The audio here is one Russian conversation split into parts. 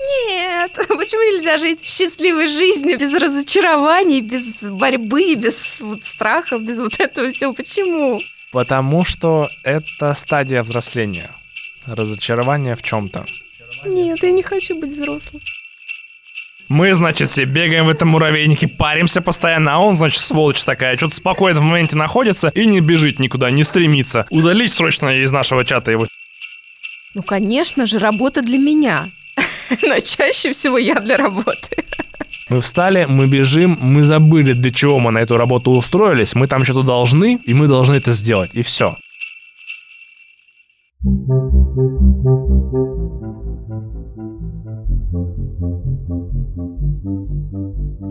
Нет, почему нельзя жить счастливой жизнью без разочарований, без борьбы, без вот страха, без вот этого всего? Почему? Потому что это стадия взросления. Разочарование в чем-то. Нет, я не хочу быть взрослым. Мы, значит, все бегаем в этом муравейнике, паримся постоянно, а он, значит, сволочь такая, что-то спокойно в моменте находится и не бежит никуда, не стремится. Удалить срочно из нашего чата его. Ну, конечно же, работа для меня. Но чаще всего я для работы. Мы встали, мы бежим, мы забыли, для чего мы на эту работу устроились, мы там что-то должны, и мы должны это сделать, и все.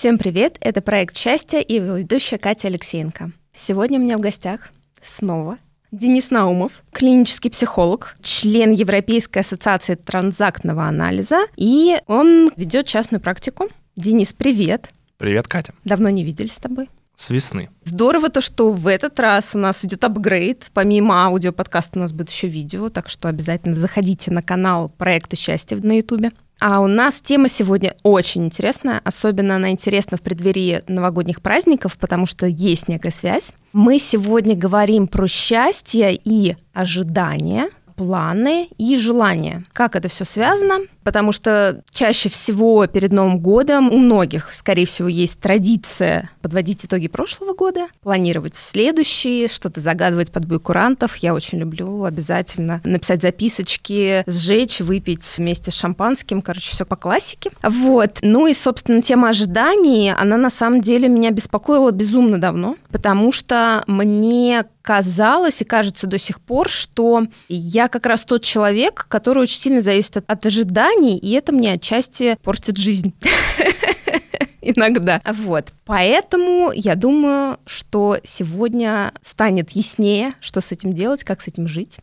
Всем привет! Это проект «Счастье» и его ведущая Катя Алексеенко. Сегодня у меня в гостях снова Денис Наумов, клинический психолог, член Европейской ассоциации транзактного анализа, и он ведет частную практику. Денис, привет! Привет, Катя. Давно не виделись с тобой. С весны. Здорово то, что в этот раз у нас идет апгрейд. Помимо аудиоподкаста у нас будет еще видео, так что обязательно заходите на канал проекта «Счастье» на ютубе. А у нас тема сегодня очень интересная, особенно она интересна в преддверии новогодних праздников, потому что есть некая связь. Мы сегодня говорим про счастье и ожидания, планы и желания. Как это все связано? Потому что чаще всего перед Новым годом у многих, скорее всего, есть традиция подводить итоги прошлого года, планировать следующие, что-то загадывать под бой курантов. Я очень люблю обязательно написать записочки, сжечь, выпить вместе с шампанским. Короче, все по классике. Вот. Ну и, собственно, тема ожиданий, она на самом деле меня беспокоила безумно давно, потому что мне казалось и кажется до сих пор, что я как раз тот человек, который очень сильно зависит от, от ожиданий, и это мне отчасти портит жизнь. Иногда. Вот. Поэтому я думаю, что сегодня станет яснее, что с этим делать, как с этим жить.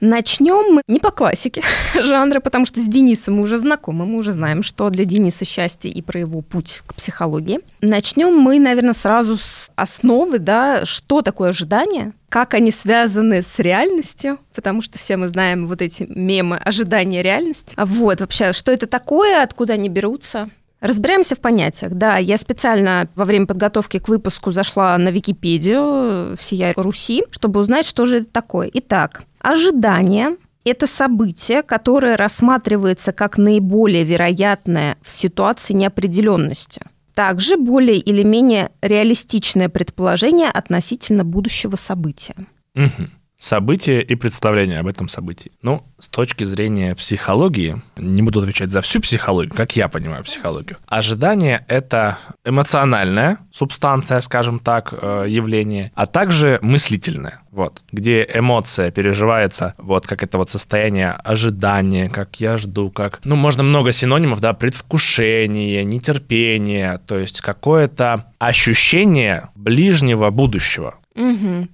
Начнем мы не по классике жанра, потому что с Денисом мы уже знакомы, мы уже знаем, что для Дениса счастье и про его путь к психологии. Начнем мы, наверное, сразу с основы, да, что такое ожидание, как они связаны с реальностью, потому что все мы знаем вот эти мемы ожидания реальности. А вот вообще, что это такое, откуда они берутся, Разбираемся в понятиях. Да, я специально во время подготовки к выпуску зашла на Википедию всея Руси, чтобы узнать, что же это такое. Итак, ожидание – это событие, которое рассматривается как наиболее вероятное в ситуации неопределенности. Также более или менее реалистичное предположение относительно будущего события. Угу событие и представление об этом событии. Ну, с точки зрения психологии, не буду отвечать за всю психологию, как я понимаю психологию. Ожидание — это эмоциональная субстанция, скажем так, э, явление, а также мыслительное, вот, где эмоция переживается, вот, как это вот состояние ожидания, как я жду, как, ну, можно много синонимов, да, предвкушение, нетерпение, то есть какое-то ощущение ближнего будущего. Угу.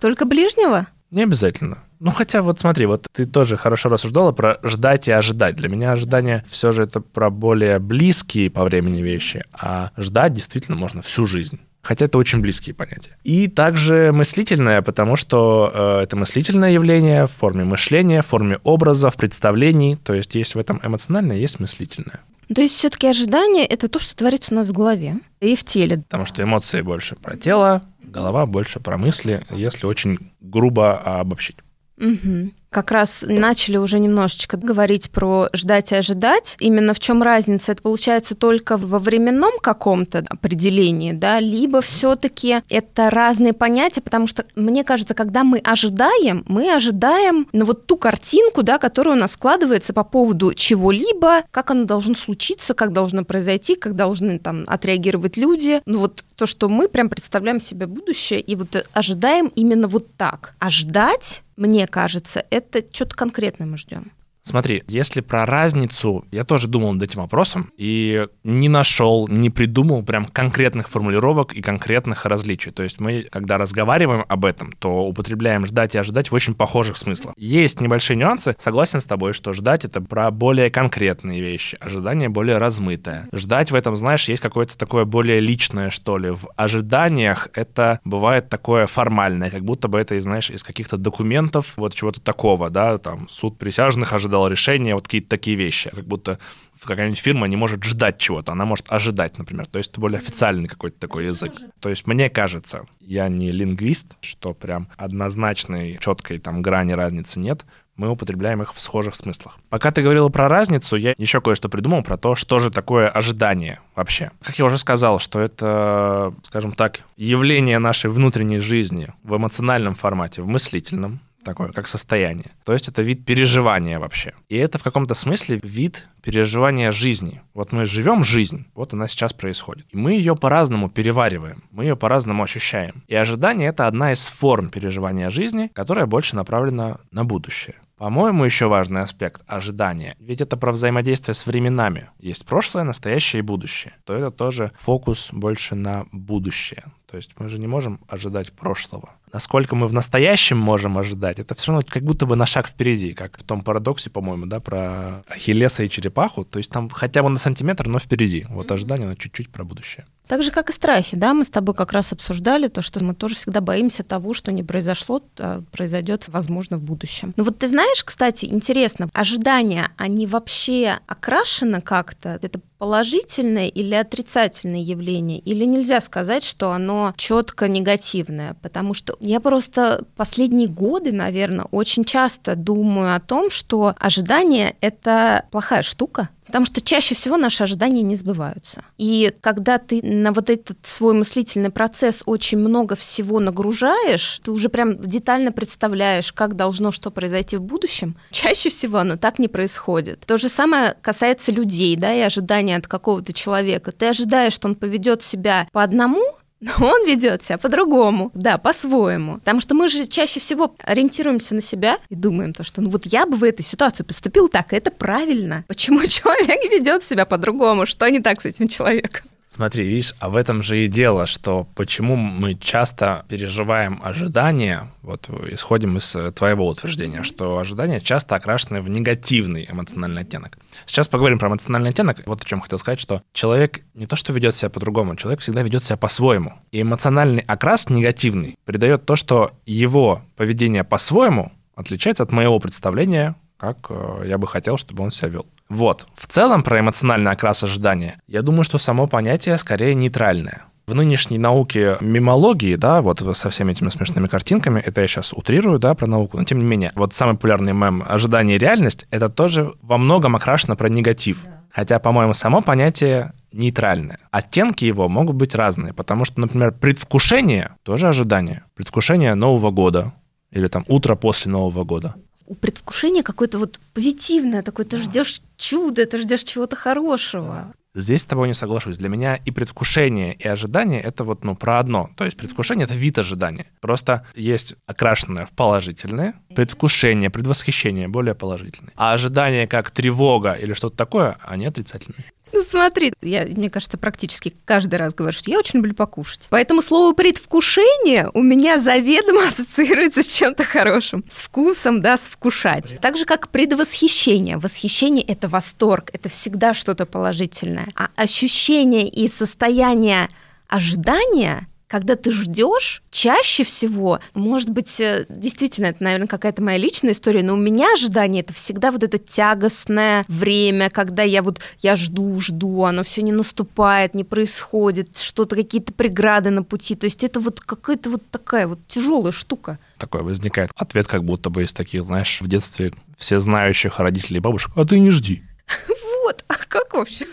Только ближнего? Не обязательно. Ну, хотя вот смотри, вот ты тоже хорошо рассуждала про ждать и ожидать. Для меня ожидание все же это про более близкие по времени вещи, а ждать действительно можно всю жизнь. Хотя это очень близкие понятия. И также мыслительное, потому что э, это мыслительное явление в форме мышления, в форме образов, представлений. То есть есть в этом эмоциональное, есть мыслительное. То есть все-таки ожидание это то, что творится у нас в голове и в теле. Потому что эмоции больше про тело, голова больше про мысли, если очень грубо обобщить. Угу как раз начали уже немножечко говорить про ждать и ожидать. Именно в чем разница? Это получается только во временном каком-то определении, да, либо все-таки это разные понятия, потому что мне кажется, когда мы ожидаем, мы ожидаем ну, вот ту картинку, да, которая у нас складывается по поводу чего-либо, как оно должно случиться, как должно произойти, как должны там отреагировать люди. Ну вот то, что мы прям представляем себе будущее и вот ожидаем именно вот так. А ждать мне кажется, это что-то конкретное мы ждем. Смотри, если про разницу, я тоже думал над этим вопросом и не нашел, не придумал прям конкретных формулировок и конкретных различий. То есть мы, когда разговариваем об этом, то употребляем ждать и ожидать в очень похожих смыслах. Есть небольшие нюансы, согласен с тобой, что ждать это про более конкретные вещи, ожидание более размытое. Ждать в этом, знаешь, есть какое-то такое более личное, что ли. В ожиданиях это бывает такое формальное, как будто бы это, знаешь, из каких-то документов, вот чего-то такого, да, там суд присяжных ожидал дал решение, вот какие-то такие вещи, как будто какая-нибудь фирма не может ждать чего-то, она может ожидать, например. То есть это более официальный какой-то такой язык. То есть мне кажется, я не лингвист, что прям однозначной, четкой там грани разницы нет, мы употребляем их в схожих смыслах. Пока ты говорила про разницу, я еще кое-что придумал про то, что же такое ожидание вообще. Как я уже сказал, что это, скажем так, явление нашей внутренней жизни в эмоциональном формате, в мыслительном, такое, как состояние. То есть это вид переживания вообще. И это в каком-то смысле вид переживания жизни. Вот мы живем жизнь, вот она сейчас происходит. И мы ее по-разному перевариваем, мы ее по-разному ощущаем. И ожидание — это одна из форм переживания жизни, которая больше направлена на будущее. По-моему, еще важный аспект — ожидания. Ведь это про взаимодействие с временами. Есть прошлое, настоящее и будущее. То это тоже фокус больше на будущее. То есть мы же не можем ожидать прошлого. Насколько мы в настоящем можем ожидать, это все равно как будто бы на шаг впереди, как в том парадоксе, по-моему, да, про Ахиллеса и черепаху. То есть там хотя бы на сантиметр, но впереди. Вот ожидание, оно чуть-чуть про будущее. Так же, как и страхи, да, мы с тобой как раз обсуждали то, что мы тоже всегда боимся того, что не произошло, а произойдет, возможно, в будущем. Но вот ты знаешь, кстати, интересно, ожидания, они вообще окрашены как-то? Это положительное или отрицательное явление? Или нельзя сказать, что оно четко негативное? Потому что я просто последние годы, наверное, очень часто думаю о том, что ожидание — это плохая штука, Потому что чаще всего наши ожидания не сбываются. И когда ты на вот этот свой мыслительный процесс очень много всего нагружаешь, ты уже прям детально представляешь, как должно что произойти в будущем, чаще всего оно так не происходит. То же самое касается людей, да, и ожидания от какого-то человека. Ты ожидаешь, что он поведет себя по одному, но он ведет себя по-другому, да, по-своему. Потому что мы же чаще всего ориентируемся на себя и думаем то, что ну вот я бы в этой ситуации поступил так, и это правильно. Почему человек ведет себя по-другому? Что не так с этим человеком? Смотри, видишь, а в этом же и дело, что почему мы часто переживаем ожидания, вот исходим из э, твоего утверждения, что ожидания часто окрашены в негативный эмоциональный оттенок. Сейчас поговорим про эмоциональный оттенок. Вот о чем хотел сказать, что человек не то что ведет себя по-другому, человек всегда ведет себя по-своему. И эмоциональный окрас негативный придает то, что его поведение по-своему отличается от моего представления, как э, я бы хотел, чтобы он себя вел. Вот. В целом про эмоциональный окрас ожидания, я думаю, что само понятие скорее нейтральное. В нынешней науке мимологии, да, вот со всеми этими смешными картинками, это я сейчас утрирую, да, про науку, но тем не менее, вот самый популярный мем «ожидание и реальность» — это тоже во многом окрашено про негатив. Хотя, по-моему, само понятие нейтральное. Оттенки его могут быть разные, потому что, например, предвкушение — тоже ожидание. Предвкушение Нового года или там утро после Нового года у предвкушения какое-то вот позитивное, такое, ты ждешь чуда, ты ждешь чего-то хорошего. Здесь с тобой не соглашусь. Для меня и предвкушение, и ожидание — это вот, ну, про одно. То есть предвкушение — это вид ожидания. Просто есть окрашенное в положительное, предвкушение, предвосхищение более положительное. А ожидание как тревога или что-то такое, они отрицательные. Ну смотри, я, мне кажется, практически каждый раз говорю, что я очень люблю покушать. Поэтому слово «предвкушение» у меня заведомо ассоциируется с чем-то хорошим. С вкусом, да, с вкушать. Так же, как предвосхищение. Восхищение — это восторг, это всегда что-то положительное. А ощущение и состояние ожидания — когда ты ждешь, чаще всего, может быть, э, действительно, это, наверное, какая-то моя личная история, но у меня ожидание это всегда вот это тягостное время, когда я вот я жду, жду, оно все не наступает, не происходит, что-то какие-то преграды на пути. То есть это вот какая-то вот такая вот тяжелая штука. Такой возникает ответ, как будто бы из таких, знаешь, в детстве все знающих родителей и бабушек, а ты не жди. Вот, а как вообще?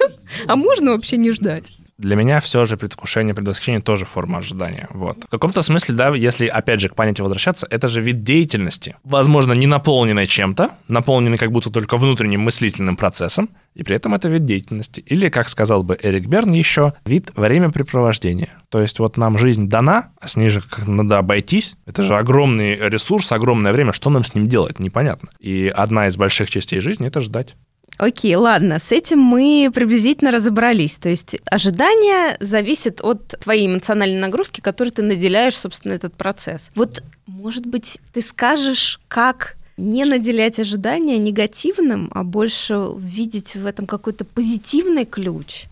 А можно вообще не ждать? Для меня все же предвкушение, предвосхищение тоже форма ожидания. Вот. В каком-то смысле, да, если опять же к понятию возвращаться, это же вид деятельности. Возможно, не наполненный чем-то, наполненный как будто только внутренним мыслительным процессом, и при этом это вид деятельности. Или, как сказал бы Эрик Берн еще, вид времяпрепровождения. То есть вот нам жизнь дана, а с ней же как надо обойтись. Это же огромный ресурс, огромное время. Что нам с ним делать, непонятно. И одна из больших частей жизни — это ждать. Окей, ладно, с этим мы приблизительно разобрались. То есть ожидание зависит от твоей эмоциональной нагрузки, которой ты наделяешь, собственно, этот процесс. Вот, может быть, ты скажешь, как не наделять ожидания негативным, а больше видеть в этом какой-то позитивный ключ?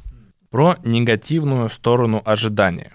Про негативную сторону ожидания.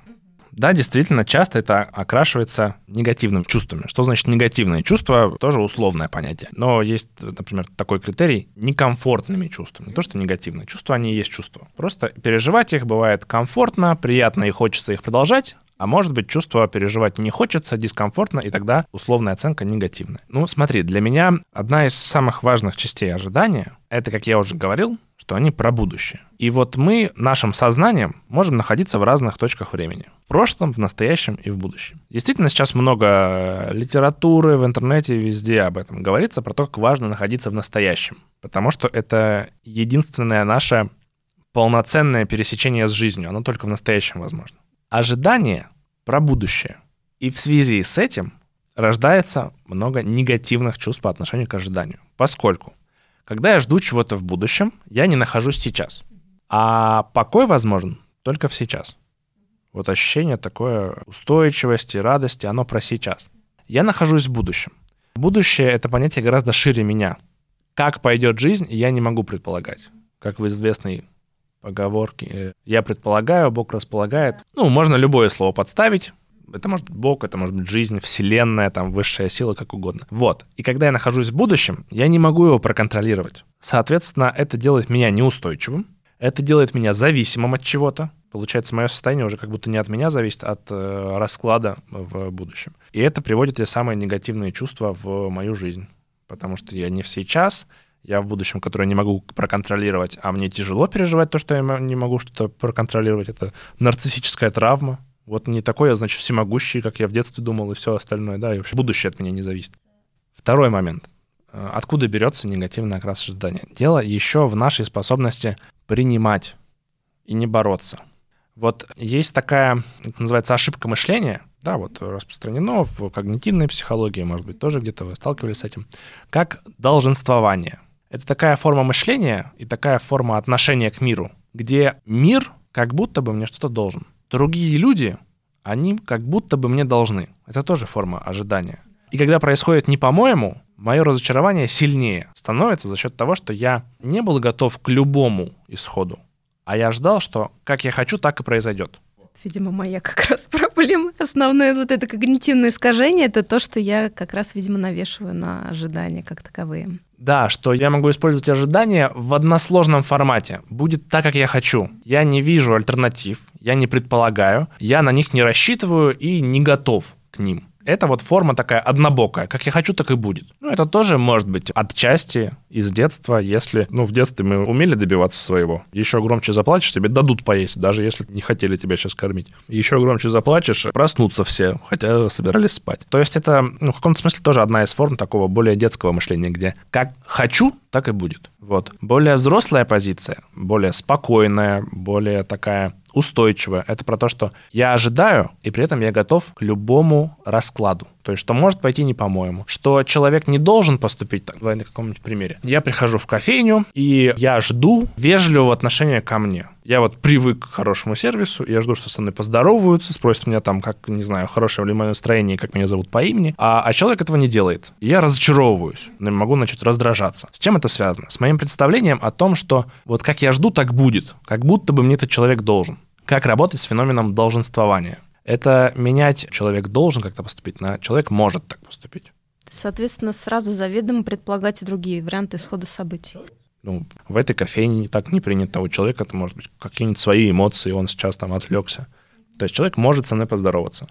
Да, действительно, часто это окрашивается негативным чувствами. Что значит негативное чувство? Тоже условное понятие. Но есть, например, такой критерий некомфортными чувствами. То, что негативные чувства, они и есть чувства. Просто переживать их бывает комфортно, приятно и хочется их продолжать, а может быть, чувство переживать не хочется, дискомфортно, и тогда условная оценка негативная. Ну, смотри, для меня одна из самых важных частей ожидания, это, как я уже говорил, что они про будущее. И вот мы нашим сознанием можем находиться в разных точках времени. В прошлом, в настоящем и в будущем. Действительно, сейчас много литературы в интернете, везде об этом говорится, про то, как важно находиться в настоящем. Потому что это единственное наше полноценное пересечение с жизнью. Оно только в настоящем возможно ожидание про будущее. И в связи с этим рождается много негативных чувств по отношению к ожиданию. Поскольку, когда я жду чего-то в будущем, я не нахожусь сейчас. А покой возможен только в сейчас. Вот ощущение такое устойчивости, радости, оно про сейчас. Я нахожусь в будущем. Будущее — это понятие гораздо шире меня. Как пойдет жизнь, я не могу предполагать. Как в известной поговорки. Я предполагаю, Бог располагает. Ну, можно любое слово подставить. Это может быть Бог, это может быть жизнь, вселенная, там, высшая сила, как угодно. Вот. И когда я нахожусь в будущем, я не могу его проконтролировать. Соответственно, это делает меня неустойчивым, это делает меня зависимым от чего-то. Получается, мое состояние уже как будто не от меня зависит, а от э, расклада в будущем. И это приводит те самые негативные чувства в мою жизнь. Потому что я не в сейчас, я в будущем, которое не могу проконтролировать, а мне тяжело переживать то, что я не могу что-то проконтролировать. Это нарциссическая травма. Вот не такой я, значит, всемогущий, как я в детстве думал, и все остальное, да, и вообще будущее от меня не зависит. Второй момент. Э, откуда берется негативный окрас ожидания? Дело еще в нашей способности принимать и не бороться. Вот есть такая, это называется ошибка мышления, да, вот распространено в когнитивной психологии, может быть, тоже где-то вы сталкивались с этим, как долженствование. Это такая форма мышления и такая форма отношения к миру, где мир как будто бы мне что-то должен. Другие люди, они как будто бы мне должны. Это тоже форма ожидания. И когда происходит не по-моему, мое разочарование сильнее становится за счет того, что я не был готов к любому исходу, а я ждал, что как я хочу, так и произойдет. Видимо, моя как раз проблема. Основное вот это когнитивное искажение, это то, что я как раз, видимо, навешиваю на ожидания как таковые. Да, что я могу использовать ожидания в односложном формате. Будет так, как я хочу. Я не вижу альтернатив, я не предполагаю, я на них не рассчитываю и не готов к ним это вот форма такая однобокая. Как я хочу, так и будет. Ну, это тоже может быть отчасти из детства, если... Ну, в детстве мы умели добиваться своего. Еще громче заплачешь, тебе дадут поесть, даже если не хотели тебя сейчас кормить. Еще громче заплачешь, проснутся все, хотя собирались спать. То есть это, ну, в каком-то смысле тоже одна из форм такого более детского мышления, где как хочу, так и будет. Вот. Более взрослая позиция, более спокойная, более такая устойчивое. Это про то, что я ожидаю, и при этом я готов к любому раскладу. То есть, что может пойти не по-моему. Что человек не должен поступить так, давай на каком-нибудь примере. Я прихожу в кофейню, и я жду вежливого отношения ко мне. Я вот привык к хорошему сервису, я жду, что со мной поздороваются, спросят меня там, как, не знаю, хорошее ли мое настроение, как меня зовут по имени, а, а человек этого не делает. Я разочаровываюсь, могу начать раздражаться. С чем это связано? С моим представлением о том, что вот как я жду, так будет, как будто бы мне этот человек должен. Как работать с феноменом долженствования? Это менять человек должен как-то поступить на человек может так поступить. Соответственно, сразу заведомо предполагать и другие варианты исхода событий. Ну, в этой кофейне так не принято. У человека это может быть какие-нибудь свои эмоции, он сейчас там отвлекся. То есть человек может со мной поздороваться.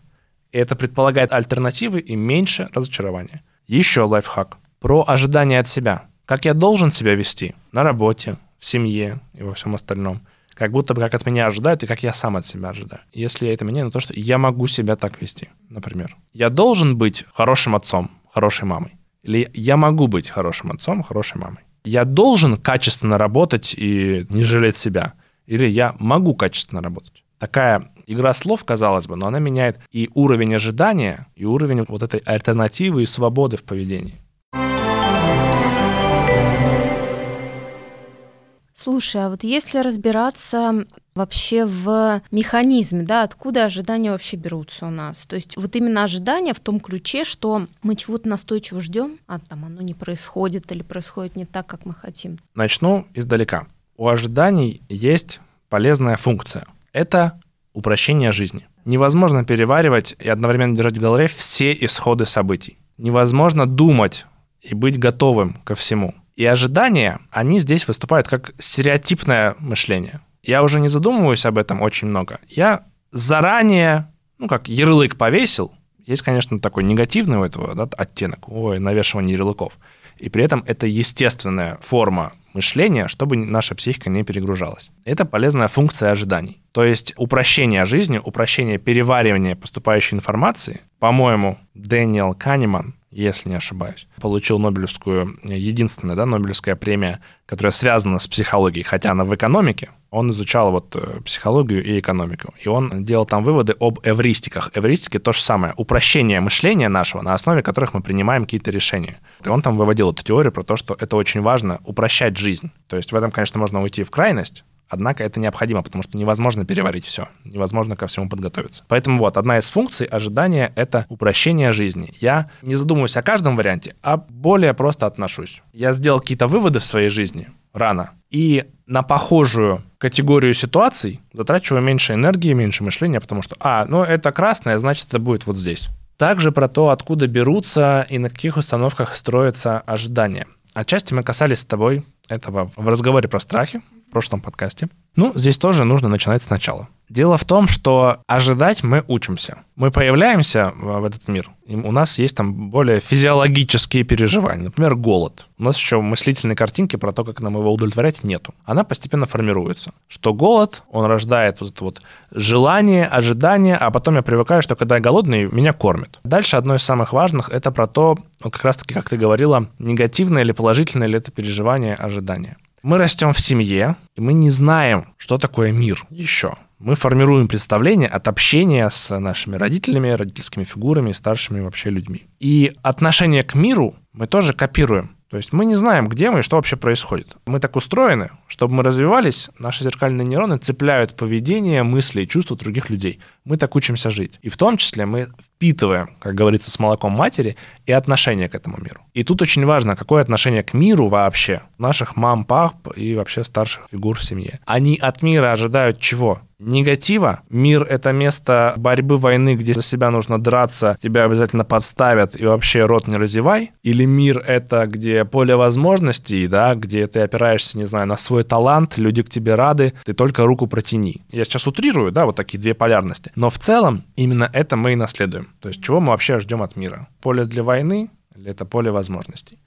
И это предполагает альтернативы и меньше разочарования. Еще лайфхак. Про ожидания от себя. Как я должен себя вести на работе, в семье и во всем остальном – как будто бы как от меня ожидают и как я сам от себя ожидаю. Если я это меняю на то, что я могу себя так вести, например. Я должен быть хорошим отцом, хорошей мамой. Или я могу быть хорошим отцом, хорошей мамой. Я должен качественно работать и не жалеть себя. Или я могу качественно работать. Такая игра слов, казалось бы, но она меняет и уровень ожидания, и уровень вот этой альтернативы и свободы в поведении. Слушай, а вот если разбираться вообще в механизме, да, откуда ожидания вообще берутся у нас? То есть вот именно ожидания в том ключе, что мы чего-то настойчиво ждем, а там оно не происходит или происходит не так, как мы хотим. Начну издалека. У ожиданий есть полезная функция. Это упрощение жизни. Невозможно переваривать и одновременно держать в голове все исходы событий. Невозможно думать и быть готовым ко всему. И ожидания, они здесь выступают как стереотипное мышление. Я уже не задумываюсь об этом очень много. Я заранее, ну как ярлык повесил, есть, конечно, такой негативный у этого да, оттенок, ой, навешивание ярлыков. И при этом это естественная форма мышления, чтобы наша психика не перегружалась. Это полезная функция ожиданий. То есть упрощение жизни, упрощение переваривания поступающей информации, по-моему, Дэниел Канеман если не ошибаюсь. Получил Нобелевскую, единственная, да, Нобелевская премия, которая связана с психологией, хотя она в экономике. Он изучал вот э, психологию и экономику. И он делал там выводы об эвристиках. Эвристики то же самое. Упрощение мышления нашего, на основе которых мы принимаем какие-то решения. И он там выводил эту теорию про то, что это очень важно упрощать жизнь. То есть в этом, конечно, можно уйти в крайность, Однако это необходимо, потому что невозможно переварить все, невозможно ко всему подготовиться. Поэтому вот одна из функций ожидания — это упрощение жизни. Я не задумываюсь о каждом варианте, а более просто отношусь. Я сделал какие-то выводы в своей жизни рано, и на похожую категорию ситуаций затрачиваю меньше энергии, меньше мышления, потому что, а, ну это красное, значит это будет вот здесь. Также про то, откуда берутся и на каких установках строятся ожидания. Отчасти мы касались с тобой этого в разговоре про страхи, в прошлом подкасте. Ну, здесь тоже нужно начинать сначала. Дело в том, что ожидать мы учимся. Мы появляемся в этот мир, и у нас есть там более физиологические переживания. Например, голод. У нас еще мыслительной картинки про то, как нам его удовлетворять, нету. Она постепенно формируется. Что голод, он рождает вот это вот желание, ожидание, а потом я привыкаю, что когда я голодный, меня кормят. Дальше одно из самых важных, это про то, как раз-таки, как ты говорила, негативное или положительное ли это переживание, ожидание. Мы растем в семье, и мы не знаем, что такое мир еще. Мы формируем представление от общения с нашими родителями, родительскими фигурами, старшими вообще людьми. И отношение к миру мы тоже копируем. То есть мы не знаем, где мы и что вообще происходит. Мы так устроены, чтобы мы развивались, наши зеркальные нейроны цепляют поведение, мысли и чувства других людей. Мы так учимся жить. И в том числе мы впитываем, как говорится, с молоком матери и отношение к этому миру. И тут очень важно, какое отношение к миру вообще наших мам, пап и вообще старших фигур в семье. Они от мира ожидают чего? негатива. Мир — это место борьбы, войны, где за себя нужно драться, тебя обязательно подставят и вообще рот не разевай. Или мир — это где поле возможностей, да, где ты опираешься, не знаю, на свой талант, люди к тебе рады, ты только руку протяни. Я сейчас утрирую, да, вот такие две полярности. Но в целом именно это мы и наследуем. То есть чего мы вообще ждем от мира? Поле для войны или это поле возможностей?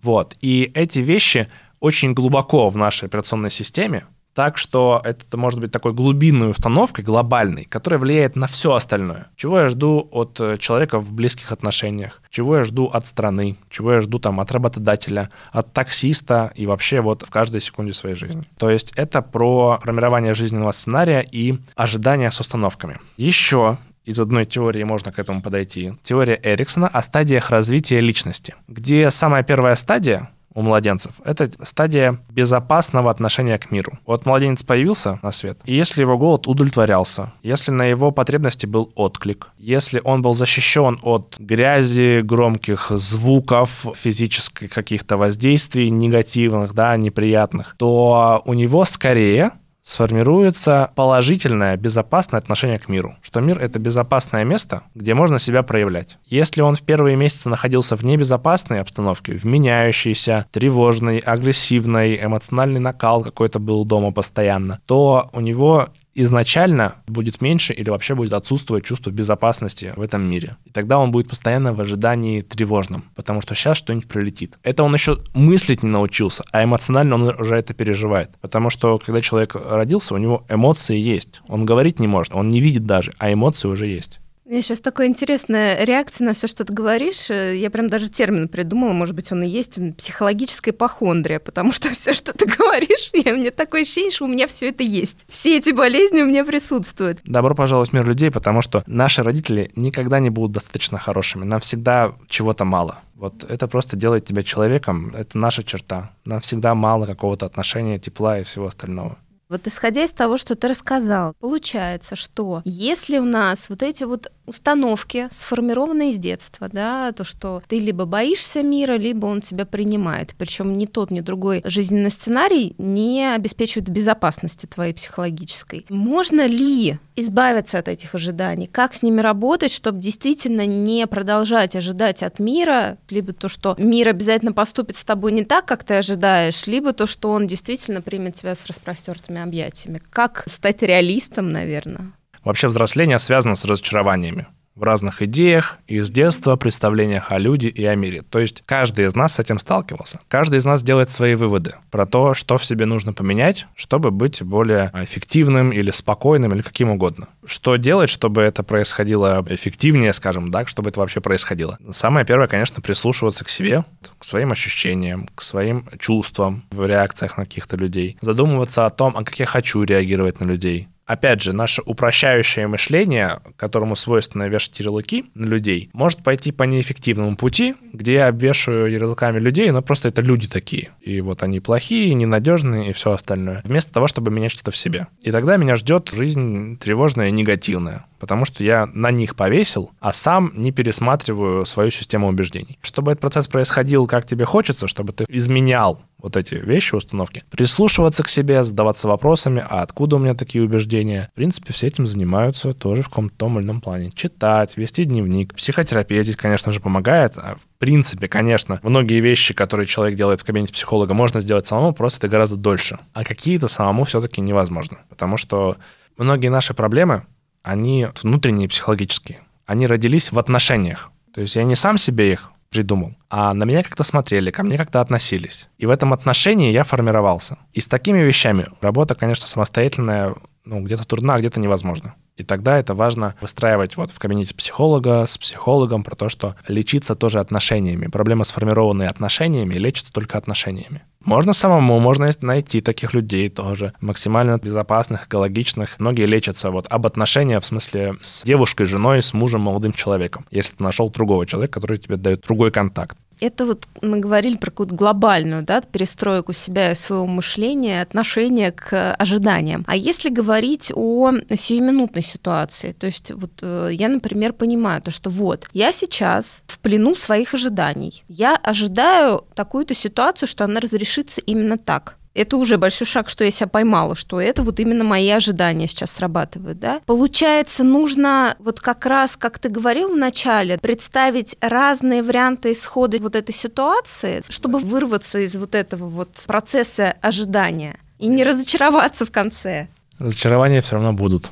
Вот. И эти вещи очень глубоко в нашей операционной системе, так что это может быть такой глубинной установкой, глобальной, которая влияет на все остальное. Чего я жду от э, человека в близких отношениях, чего я жду от страны, чего я жду там от работодателя, от таксиста и вообще вот в каждой секунде своей жизни. То есть это про формирование жизненного сценария и ожидания с установками. Еще из одной теории можно к этому подойти. Теория Эриксона о стадиях развития личности, где самая первая стадия у младенцев. Это стадия безопасного отношения к миру. Вот младенец появился на свет, и если его голод удовлетворялся, если на его потребности был отклик, если он был защищен от грязи, громких звуков, физических каких-то воздействий негативных, да, неприятных, то у него скорее сформируется положительное, безопасное отношение к миру. Что мир — это безопасное место, где можно себя проявлять. Если он в первые месяцы находился в небезопасной обстановке, в меняющейся, тревожной, агрессивной, эмоциональный накал какой-то был дома постоянно, то у него изначально будет меньше или вообще будет отсутствовать чувство безопасности в этом мире. И тогда он будет постоянно в ожидании тревожном, потому что сейчас что-нибудь прилетит. Это он еще мыслить не научился, а эмоционально он уже это переживает. Потому что когда человек родился, у него эмоции есть. Он говорить не может, он не видит даже, а эмоции уже есть. У меня сейчас такая интересная реакция на все, что ты говоришь. Я прям даже термин придумала, может быть, он и есть, психологическая ипохондрия, потому что все, что ты говоришь, я, мне такое ощущение, что у меня все это есть. Все эти болезни у меня присутствуют. Добро пожаловать в мир людей, потому что наши родители никогда не будут достаточно хорошими. Нам всегда чего-то мало. Вот это просто делает тебя человеком, это наша черта. Нам всегда мало какого-то отношения, тепла и всего остального. Вот исходя из того, что ты рассказал, получается, что если у нас вот эти вот установки, сформированные с детства, да, то, что ты либо боишься мира, либо он тебя принимает, причем ни тот, ни другой жизненный сценарий не обеспечивает безопасности твоей психологической. Можно ли избавиться от этих ожиданий? Как с ними работать, чтобы действительно не продолжать ожидать от мира, либо то, что мир обязательно поступит с тобой не так, как ты ожидаешь, либо то, что он действительно примет тебя с распростертыми объятиями. Как стать реалистом, наверное? Вообще взросление связано с разочарованиями в разных идеях и с детства представлениях о люди и о мире. То есть каждый из нас с этим сталкивался. Каждый из нас делает свои выводы про то, что в себе нужно поменять, чтобы быть более эффективным или спокойным или каким угодно. Что делать, чтобы это происходило эффективнее, скажем так, чтобы это вообще происходило? Самое первое, конечно, прислушиваться к себе, к своим ощущениям, к своим чувствам в реакциях на каких-то людей. Задумываться о том, а как я хочу реагировать на людей опять же, наше упрощающее мышление, которому свойственно вешать ярлыки на людей, может пойти по неэффективному пути, где я обвешиваю ярлыками людей, но просто это люди такие. И вот они плохие, ненадежные и все остальное. Вместо того, чтобы менять что-то в себе. И тогда меня ждет жизнь тревожная и негативная потому что я на них повесил, а сам не пересматриваю свою систему убеждений. Чтобы этот процесс происходил, как тебе хочется, чтобы ты изменял вот эти вещи, установки, прислушиваться к себе, задаваться вопросами, а откуда у меня такие убеждения. В принципе, все этим занимаются тоже в каком-то том или ином плане. Читать, вести дневник. Психотерапия здесь, конечно же, помогает. А в принципе, конечно, многие вещи, которые человек делает в кабинете психолога, можно сделать самому, просто это гораздо дольше. А какие-то самому все-таки невозможно. Потому что многие наши проблемы, они внутренние, психологические. Они родились в отношениях. То есть я не сам себе их придумал, а на меня как-то смотрели, ко мне как-то относились. И в этом отношении я формировался. И с такими вещами работа, конечно, самостоятельная, ну, где-то трудна, а где-то невозможно. И тогда это важно выстраивать вот в кабинете психолога, с психологом про то, что лечиться тоже отношениями. Проблема, сформированные отношениями, лечится только отношениями. Можно самому, можно найти таких людей тоже, максимально безопасных, экологичных. Многие лечатся вот об отношениях, в смысле с девушкой, женой, с мужем, молодым человеком. Если ты нашел другого человека, который тебе дает другой контакт это вот мы говорили про какую-то глобальную да, перестройку себя и своего мышления, отношения к ожиданиям. А если говорить о сиюминутной ситуации, то есть вот э, я, например, понимаю то, что вот я сейчас в плену своих ожиданий, я ожидаю такую-то ситуацию, что она разрешится именно так это уже большой шаг, что я себя поймала, что это вот именно мои ожидания сейчас срабатывают, да. Получается, нужно вот как раз, как ты говорил в начале, представить разные варианты исхода вот этой ситуации, чтобы вырваться из вот этого вот процесса ожидания и не разочароваться в конце. Разочарования все равно будут.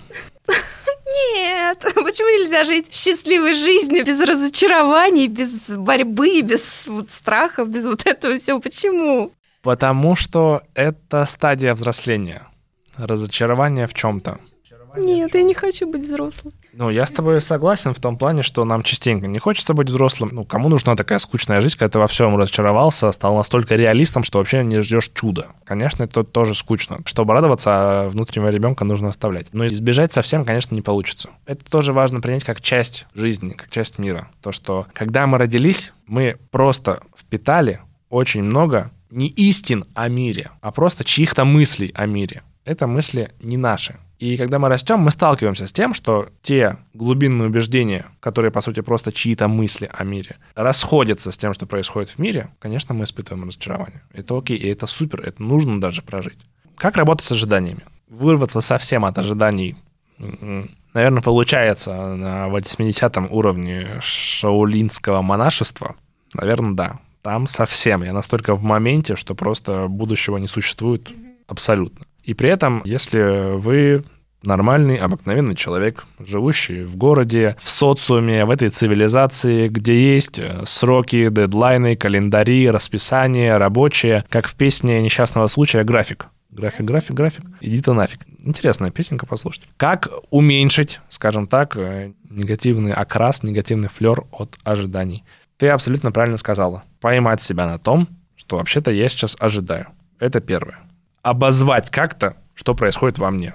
Нет, почему нельзя жить счастливой жизнью без разочарований, без борьбы, без вот страхов, без вот этого всего? Почему? Потому что это стадия взросления. Разочарование в чем-то. Нет, я не хочу быть взрослым. Ну, я с тобой согласен в том плане, что нам частенько не хочется быть взрослым. Ну, кому нужна такая скучная жизнь, когда ты во всем разочаровался, стал настолько реалистом, что вообще не ждешь чуда. Конечно, это тоже скучно. Чтобы радоваться, а внутреннего ребенка нужно оставлять. Но избежать совсем, конечно, не получится. Это тоже важно принять как часть жизни, как часть мира. То, что когда мы родились, мы просто впитали очень много не истин о мире, а просто чьих-то мыслей о мире. Это мысли не наши. И когда мы растем, мы сталкиваемся с тем, что те глубинные убеждения, которые, по сути, просто чьи-то мысли о мире, расходятся с тем, что происходит в мире, конечно, мы испытываем разочарование. Это окей, и это супер, это нужно даже прожить. Как работать с ожиданиями? Вырваться совсем от ожиданий, наверное, получается на 80 уровне шаулинского монашества. Наверное, да. Там совсем. Я настолько в моменте, что просто будущего не существует абсолютно. И при этом, если вы нормальный, обыкновенный человек, живущий в городе, в социуме, в этой цивилизации, где есть э, сроки, дедлайны, календари, расписание рабочие, как в песне несчастного случая «График». График, график, график. Иди ты нафиг. Интересная песенка, послушайте. Как уменьшить, скажем так, э, негативный окрас, негативный флер от ожиданий? Ты абсолютно правильно сказала. Поймать себя на том, что вообще-то я сейчас ожидаю. Это первое. Обозвать как-то, что происходит во мне.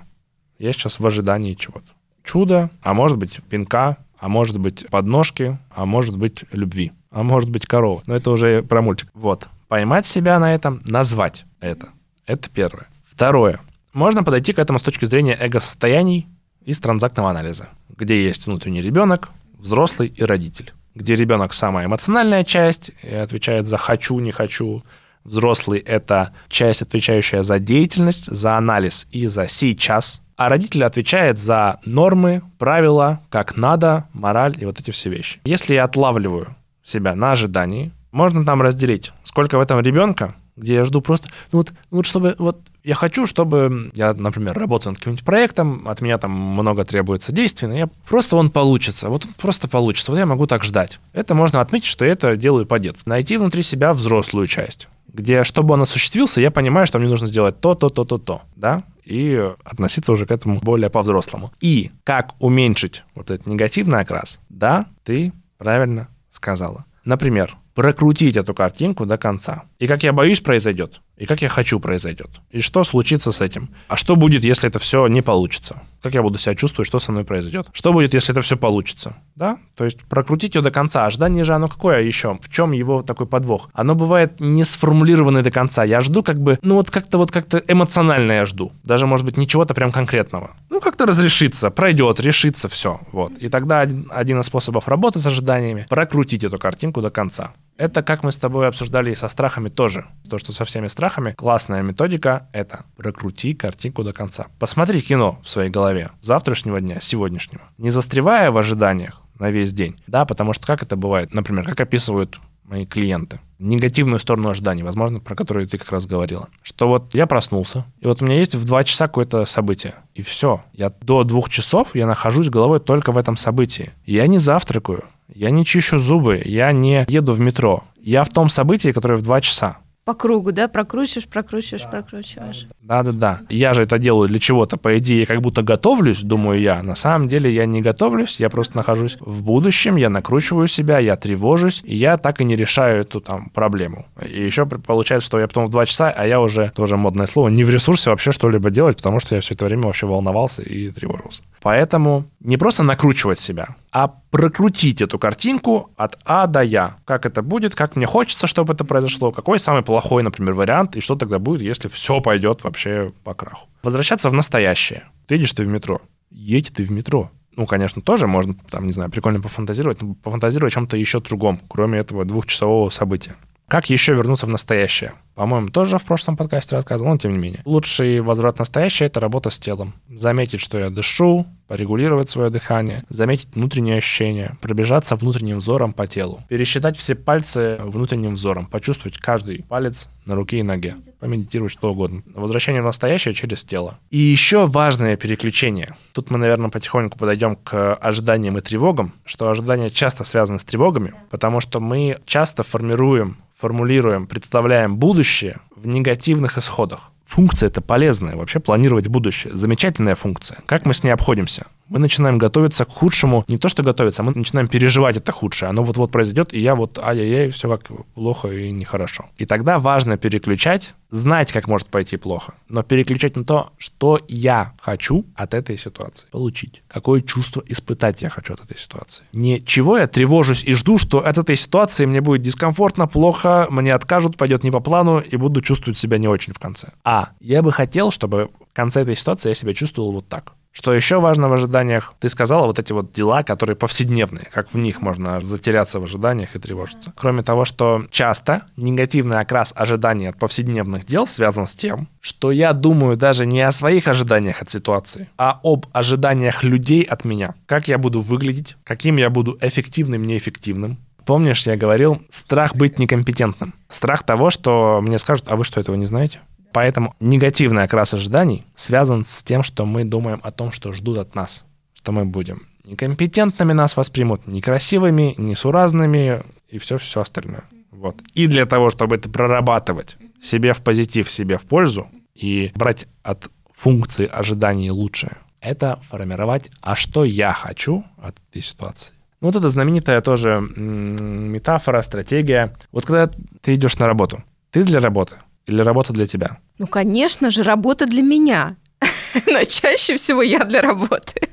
Я сейчас в ожидании чего-то. Чудо, а может быть пинка, а может быть подножки, а может быть любви, а может быть корова. Но это уже про мультик. Вот. Поймать себя на этом, назвать это. Это первое. Второе. Можно подойти к этому с точки зрения эго-состояний из транзактного анализа, где есть внутренний ребенок, взрослый и родитель. Где ребенок самая эмоциональная часть отвечает за хочу, не хочу. Взрослый — это часть, отвечающая за деятельность, за анализ и за сейчас. А родитель отвечает за нормы, правила, как надо, мораль и вот эти все вещи. Если я отлавливаю себя на ожидании, можно там разделить, сколько в этом ребенка, где я жду просто, ну вот, ну вот чтобы, вот я хочу, чтобы я, например, работаю над каким-нибудь проектом, от меня там много требуется действий, но я просто он получится, вот он просто получится, вот я могу так ждать. Это можно отметить, что я это делаю по-детски. Найти внутри себя взрослую часть, где, чтобы он осуществился, я понимаю, что мне нужно сделать то, то, то, то, то, да, и относиться уже к этому более по-взрослому. И как уменьшить вот этот негативный окрас? Да, ты правильно сказала. Например, прокрутить эту картинку до конца. И как я боюсь произойдет, и как я хочу произойдет. И что случится с этим. А что будет, если это все не получится? Как я буду себя чувствовать, что со мной произойдет? Что будет, если это все получится? Да? То есть прокрутить ее до конца. Ожидание же оно какое еще? В чем его такой подвох? Оно бывает не сформулированное до конца. Я жду как бы, ну вот как-то вот как-то эмоционально я жду. Даже, может быть, ничего-то прям конкретного. Ну, как-то разрешится, пройдет, решится, все. Вот. И тогда один, один из способов работы с ожиданиями — прокрутить эту картинку до конца. Это, как мы с тобой обсуждали и со страхами тоже. То, что со всеми страхами, классная методика — это прокрути картинку до конца. Посмотри кино в своей голове завтрашнего дня, сегодняшнего. Не застревая в ожиданиях на весь день. Да, потому что как это бывает? Например, как описывают мои клиенты. Негативную сторону ожиданий, возможно, про которую ты как раз говорила. Что вот я проснулся, и вот у меня есть в два часа какое-то событие, и все. Я до двух часов я нахожусь головой только в этом событии. Я не завтракаю, я не чищу зубы, я не еду в метро. Я в том событии, которое в два часа. По кругу, да? Прокручиваешь, прокручиваешь, да. прокручиваешь. Да-да-да. Я же это делаю для чего-то. По идее, как будто готовлюсь, думаю я. На самом деле я не готовлюсь, я просто нахожусь в будущем, я накручиваю себя, я тревожусь, и я так и не решаю эту там проблему. И еще получается, что я потом в два часа, а я уже, тоже модное слово, не в ресурсе вообще что-либо делать, потому что я все это время вообще волновался и тревожился. Поэтому не просто накручивать себя, а прокрутить эту картинку от А до Я. Как это будет, как мне хочется, чтобы это произошло, какой самый плохой, например, вариант, и что тогда будет, если все пойдет вообще по краху. Возвращаться в настоящее. Ты едешь ты в метро. Едь ты в метро. Ну, конечно, тоже можно, там, не знаю, прикольно пофантазировать, но пофантазировать о чем-то еще другом, кроме этого двухчасового события. Как еще вернуться в настоящее? По-моему, тоже в прошлом подкасте рассказывал, но тем не менее. Лучший возврат в настоящее — это работа с телом. Заметить, что я дышу, порегулировать свое дыхание, заметить внутренние ощущения, пробежаться внутренним взором по телу, пересчитать все пальцы внутренним взором, почувствовать каждый палец на руке и ноге, помедитировать что угодно. Возвращение в настоящее через тело. И еще важное переключение. Тут мы, наверное, потихоньку подойдем к ожиданиям и тревогам, что ожидания часто связаны с тревогами, потому что мы часто формируем формулируем, представляем будущее в негативных исходах. Функция это полезная, вообще планировать будущее. Замечательная функция. Как мы с ней обходимся? Мы начинаем готовиться к худшему. Не то, что готовиться, а мы начинаем переживать это худшее. Оно вот-вот произойдет, и я вот ай-яй-яй, все как плохо и нехорошо. И тогда важно переключать, знать, как может пойти плохо, но переключать на то, что я хочу от этой ситуации получить. Какое чувство испытать я хочу от этой ситуации. Не чего я тревожусь и жду, что от этой ситуации мне будет дискомфортно, плохо, мне откажут, пойдет не по плану и буду чувствовать себя не очень в конце. А я бы хотел, чтобы в конце этой ситуации я себя чувствовал вот так. Что еще важно в ожиданиях? Ты сказала вот эти вот дела, которые повседневные, как в них можно затеряться в ожиданиях и тревожиться. Кроме того, что часто негативный окрас ожидания от повседневных дел связан с тем, что я думаю даже не о своих ожиданиях от ситуации, а об ожиданиях людей от меня. Как я буду выглядеть, каким я буду эффективным, неэффективным, Помнишь, я говорил, страх быть некомпетентным. Страх того, что мне скажут, а вы что, этого не знаете? Поэтому негативный окрас ожиданий связан с тем, что мы думаем о том, что ждут от нас, что мы будем некомпетентными нас воспримут, некрасивыми, несуразными и все-все остальное. Вот. И для того, чтобы это прорабатывать себе в позитив, себе в пользу и брать от функции ожиданий лучшее, это формировать, а что я хочу от этой ситуации. Ну, вот это знаменитая тоже метафора, стратегия. Вот когда ты идешь на работу, ты для работы или работа для тебя? Ну, конечно же, работа для меня. Но чаще всего я для работы.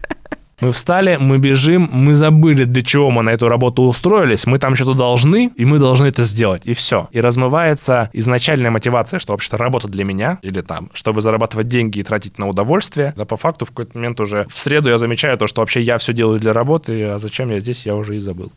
Мы встали, мы бежим, мы забыли, для чего мы на эту работу устроились, мы там что-то должны, и мы должны это сделать, и все. И размывается изначальная мотивация, что вообще-то работа для меня, или там, чтобы зарабатывать деньги и тратить на удовольствие. Да по факту в какой-то момент уже в среду я замечаю то, что вообще я все делаю для работы, а зачем я здесь, я уже и забыл.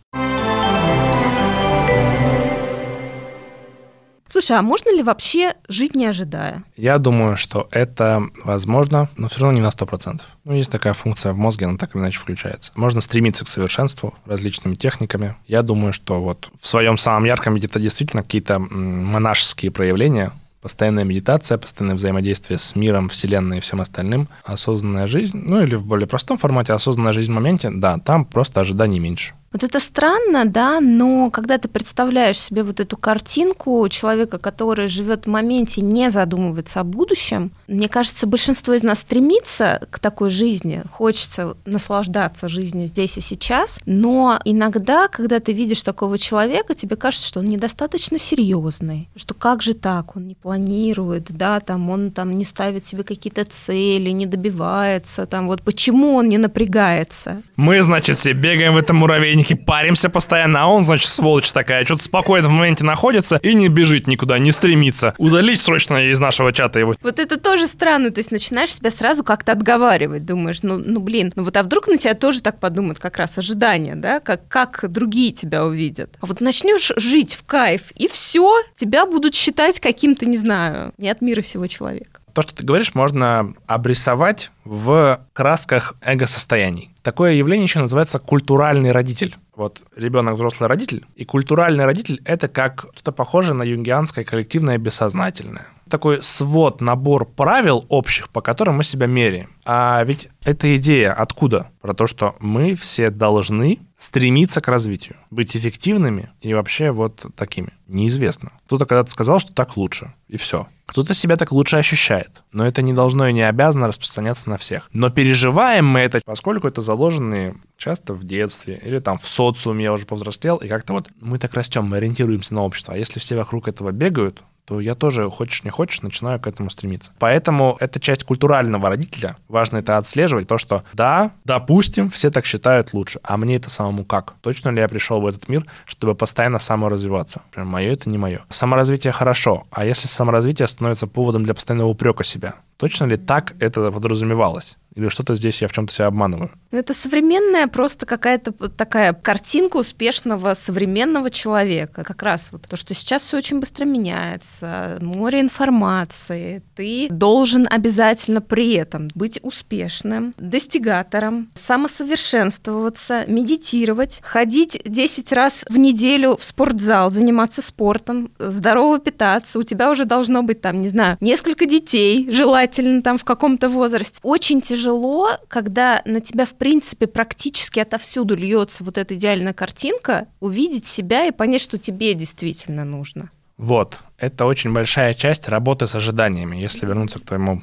Слушай, а можно ли вообще жить не ожидая? Я думаю, что это возможно, но все равно не на 100%. Ну, есть такая функция в мозге, она так или иначе включается. Можно стремиться к совершенству различными техниками. Я думаю, что вот в своем самом ярком виде это действительно какие-то монашеские проявления, постоянная медитация, постоянное взаимодействие с миром, вселенной и всем остальным, осознанная жизнь, ну или в более простом формате осознанная жизнь в моменте, да, там просто ожиданий меньше. Вот это странно, да, но когда ты представляешь себе вот эту картинку человека, который живет в моменте, не задумывается о будущем, мне кажется, большинство из нас стремится к такой жизни, хочется наслаждаться жизнью здесь и сейчас, но иногда, когда ты видишь такого человека, тебе кажется, что он недостаточно серьезный, что как же так, он не планирует, да, там он там не ставит себе какие-то цели, не добивается, там вот почему он не напрягается. Мы, значит, все бегаем в этом муравейнике муравейнике паримся постоянно, а он, значит, сволочь такая, что-то спокойно в моменте находится и не бежит никуда, не стремится. Удалить срочно из нашего чата его. Вот это тоже странно, то есть начинаешь себя сразу как-то отговаривать, думаешь, ну, ну блин, ну вот а вдруг на тебя тоже так подумают, как раз ожидания, да, как, как другие тебя увидят. А вот начнешь жить в кайф, и все, тебя будут считать каким-то, не знаю, не от мира всего человека. То, что ты говоришь, можно обрисовать в красках эго-состояний. Такое явление еще называется культуральный родитель. Вот ребенок взрослый родитель, и культуральный родитель это как что-то похожее на юнгианское коллективное бессознательное. Такой свод, набор правил общих, по которым мы себя меряем. А ведь эта идея откуда? Про то, что мы все должны стремиться к развитию, быть эффективными и вообще вот такими. Неизвестно. Кто-то когда-то сказал, что так лучше, и все. Кто-то себя так лучше ощущает, но это не должно и не обязано распространяться на всех. Но переживаем мы это, поскольку это заложенные часто в детстве или там в социуме я уже повзрослел, и как-то вот мы так растем, мы ориентируемся на общество. А если все вокруг этого бегают, то я тоже, хочешь не хочешь, начинаю к этому стремиться. Поэтому это часть культурального родителя. Важно это отслеживать, то, что да, допустим, все так считают лучше, а мне это самому как? Точно ли я пришел в этот мир, чтобы постоянно саморазвиваться? Прям мое это не мое. Саморазвитие хорошо, а если саморазвитие становится поводом для постоянного упрека себя, точно ли так это подразумевалось? Или что-то здесь я в чем-то себя обманываю? Ну, это современная просто какая-то такая картинка успешного современного человека. Как раз вот то, что сейчас все очень быстро меняется, море информации. Ты должен обязательно при этом быть успешным, достигатором, самосовершенствоваться, медитировать, ходить 10 раз в неделю в спортзал, заниматься спортом, здорово питаться. У тебя уже должно быть там, не знаю, несколько детей, желательно там в каком-то возрасте. Очень тяжело тяжело, когда на тебя, в принципе, практически отовсюду льется вот эта идеальная картинка, увидеть себя и понять, что тебе действительно нужно. Вот, это очень большая часть работы с ожиданиями, если вернуться к твоему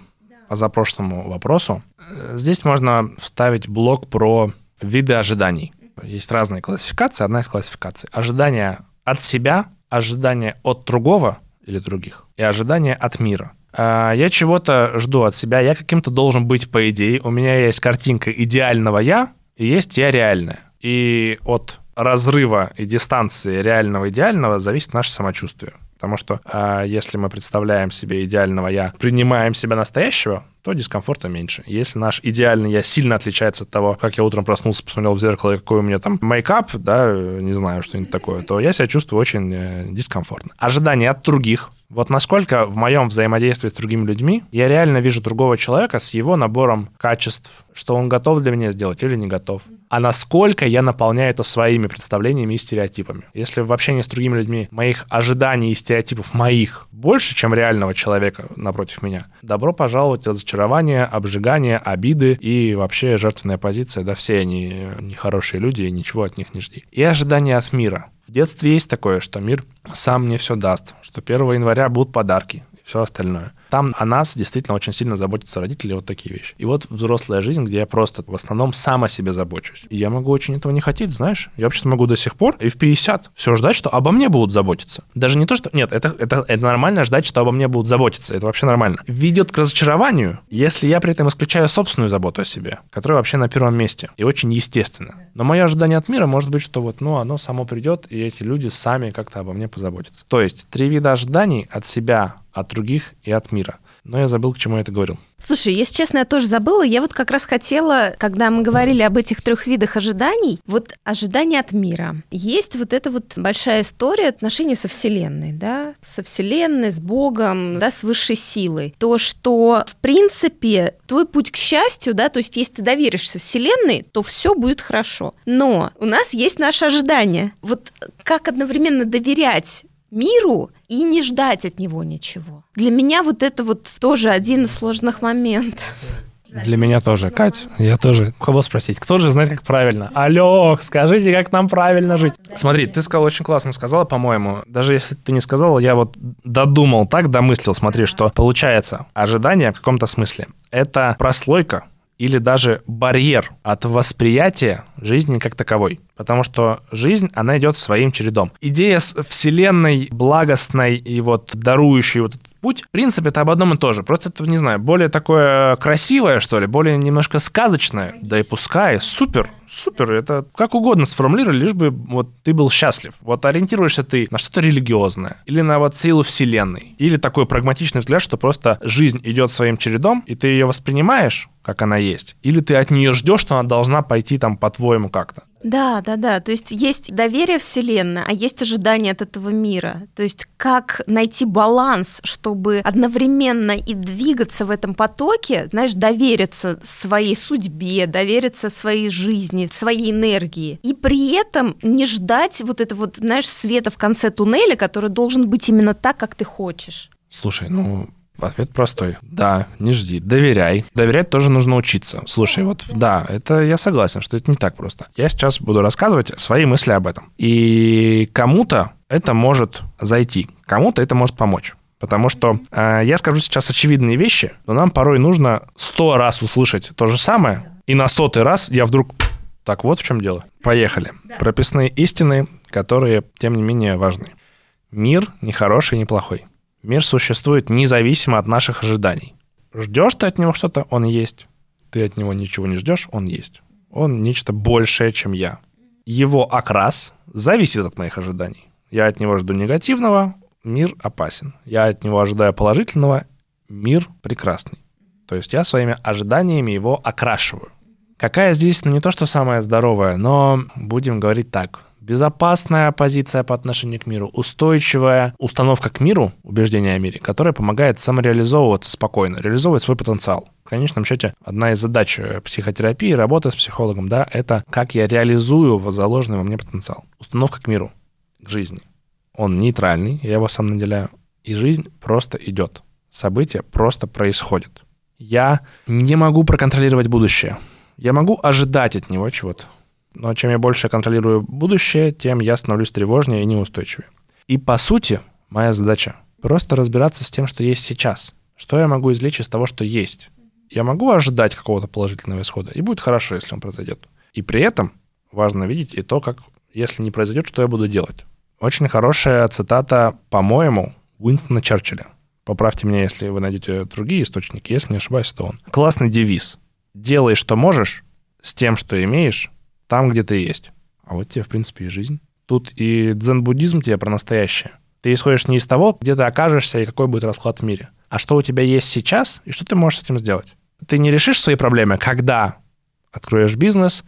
позапрошлому вопросу. Здесь можно вставить блок про виды ожиданий. Есть разные классификации. Одна из классификаций. Ожидания от себя, ожидания от другого или других и ожидания от мира. А, я чего-то жду от себя, я каким-то должен быть, по идее. У меня есть картинка идеального я, и есть я реальная. И от разрыва и дистанции реального идеального зависит наше самочувствие. Потому что э, если мы представляем себе идеального я, принимаем себя настоящего, то дискомфорта меньше. Если наш идеальный я сильно отличается от того, как я утром проснулся, посмотрел в зеркало, и какой у меня там мейкап, да, не знаю, что-нибудь такое, то я себя чувствую очень э, дискомфортно. Ожидания от других Вот насколько в моем взаимодействии с другими людьми я реально вижу другого человека с его набором качеств, что он готов для меня сделать или не готов. А насколько я наполняю это своими представлениями и стереотипами. Если в общении с другими людьми моих ожиданий и стереотипов моих больше, чем реального человека напротив меня, добро пожаловать разочарование, обжигание, обиды и вообще жертвенная позиция. Да все они нехорошие люди, и ничего от них не жди. И ожидания от мира. В детстве есть такое, что мир сам мне все даст, что 1 января будут подарки и все остальное. Там о нас действительно очень сильно заботятся родители, вот такие вещи. И вот взрослая жизнь, где я просто в основном сам о себе забочусь. И я могу очень этого не хотеть, знаешь. Я вообще-то могу до сих пор и в 50 все ждать, что обо мне будут заботиться. Даже не то, что... Нет, это, это, это нормально ждать, что обо мне будут заботиться. Это вообще нормально. Ведет к разочарованию, если я при этом исключаю собственную заботу о себе, которая вообще на первом месте. И очень естественно. Но мое ожидание от мира может быть, что вот, ну, оно само придет, и эти люди сами как-то обо мне позаботятся. То есть три вида ожиданий от себя, от других и от мира. Но я забыл, к чему я это говорил. Слушай, если честно, я тоже забыла. Я вот как раз хотела, когда мы говорили об этих трех видах ожиданий, вот ожидания от мира. Есть вот эта вот большая история отношений со Вселенной, да, со Вселенной, с Богом, да, с высшей силой. То, что, в принципе, твой путь к счастью, да, то есть если ты доверишься Вселенной, то все будет хорошо. Но у нас есть наши ожидания. Вот как одновременно доверять миру и не ждать от него ничего. Для меня вот это вот тоже один из сложных моментов. Для меня тоже. Кать, я тоже. Кого спросить? Кто же знает, как правильно? Алло, скажите, как нам правильно жить? Смотри, ты сказал очень классно сказала, по-моему. Даже если ты не сказал, я вот додумал так, домыслил. Смотри, что получается ожидание в каком-то смысле. Это прослойка или даже барьер от восприятия жизни как таковой. Потому что жизнь, она идет своим чередом. Идея вселенной благостной и вот дарующей вот путь, в принципе, это об одном и том же. Просто это, не знаю, более такое красивое, что ли, более немножко сказочное. Да и пускай, супер, супер, это как угодно сформулировали, лишь бы вот ты был счастлив. Вот ориентируешься ты на что-то религиозное, или на вот силу вселенной, или такой прагматичный взгляд, что просто жизнь идет своим чередом, и ты ее воспринимаешь, как она есть, или ты от нее ждешь, что она должна пойти там по-твоему как-то. Да, да, да. То есть есть доверие Вселенной, а есть ожидание от этого мира. То есть как найти баланс, чтобы одновременно и двигаться в этом потоке, знаешь, довериться своей судьбе, довериться своей жизни, своей энергии, и при этом не ждать вот этого вот, знаешь, света в конце туннеля, который должен быть именно так, как ты хочешь. Слушай, ну Ответ простой. Да, не жди. Доверяй. Доверять тоже нужно учиться. Слушай, вот да, это я согласен, что это не так просто. Я сейчас буду рассказывать свои мысли об этом. И кому-то это может зайти, кому-то это может помочь. Потому что э, я скажу сейчас очевидные вещи, но нам порой нужно сто раз услышать то же самое, и на сотый раз я вдруг... Так вот в чем дело. Поехали. Прописные истины, которые, тем не менее, важны. Мир не хороший, не плохой. Мир существует независимо от наших ожиданий. Ждешь ты от него что-то, он есть. Ты от него ничего не ждешь, он есть. Он нечто большее, чем я. Его окрас зависит от моих ожиданий. Я от него жду негативного, мир опасен. Я от него ожидаю положительного, мир прекрасный. То есть я своими ожиданиями его окрашиваю. Какая здесь, ну не то, что самая здоровая, но будем говорить так безопасная позиция по отношению к миру, устойчивая установка к миру, убеждение о мире, которая помогает самореализовываться спокойно, реализовывать свой потенциал. В конечном счете, одна из задач э, психотерапии, работы с психологом, да, это как я реализую заложенный во мне потенциал. Установка к миру, к жизни. Он нейтральный, я его сам наделяю, и жизнь просто идет. События просто происходят. Я не могу проконтролировать будущее. Я могу ожидать от него чего-то. Но чем я больше контролирую будущее, тем я становлюсь тревожнее и неустойчивее. И по сути, моя задача просто разбираться с тем, что есть сейчас. Что я могу извлечь из того, что есть. Я могу ожидать какого-то положительного исхода, и будет хорошо, если он произойдет. И при этом важно видеть и то, как, если не произойдет, что я буду делать. Очень хорошая цитата, по-моему, Уинстона Черчилля. Поправьте меня, если вы найдете другие источники. Если не ошибаюсь, то он. Классный девиз. Делай, что можешь, с тем, что имеешь, там, где ты есть. А вот тебе, в принципе, и жизнь. Тут и дзен-буддизм тебе про настоящее. Ты исходишь не из того, где ты окажешься и какой будет расклад в мире, а что у тебя есть сейчас и что ты можешь с этим сделать. Ты не решишь свои проблемы, когда откроешь бизнес,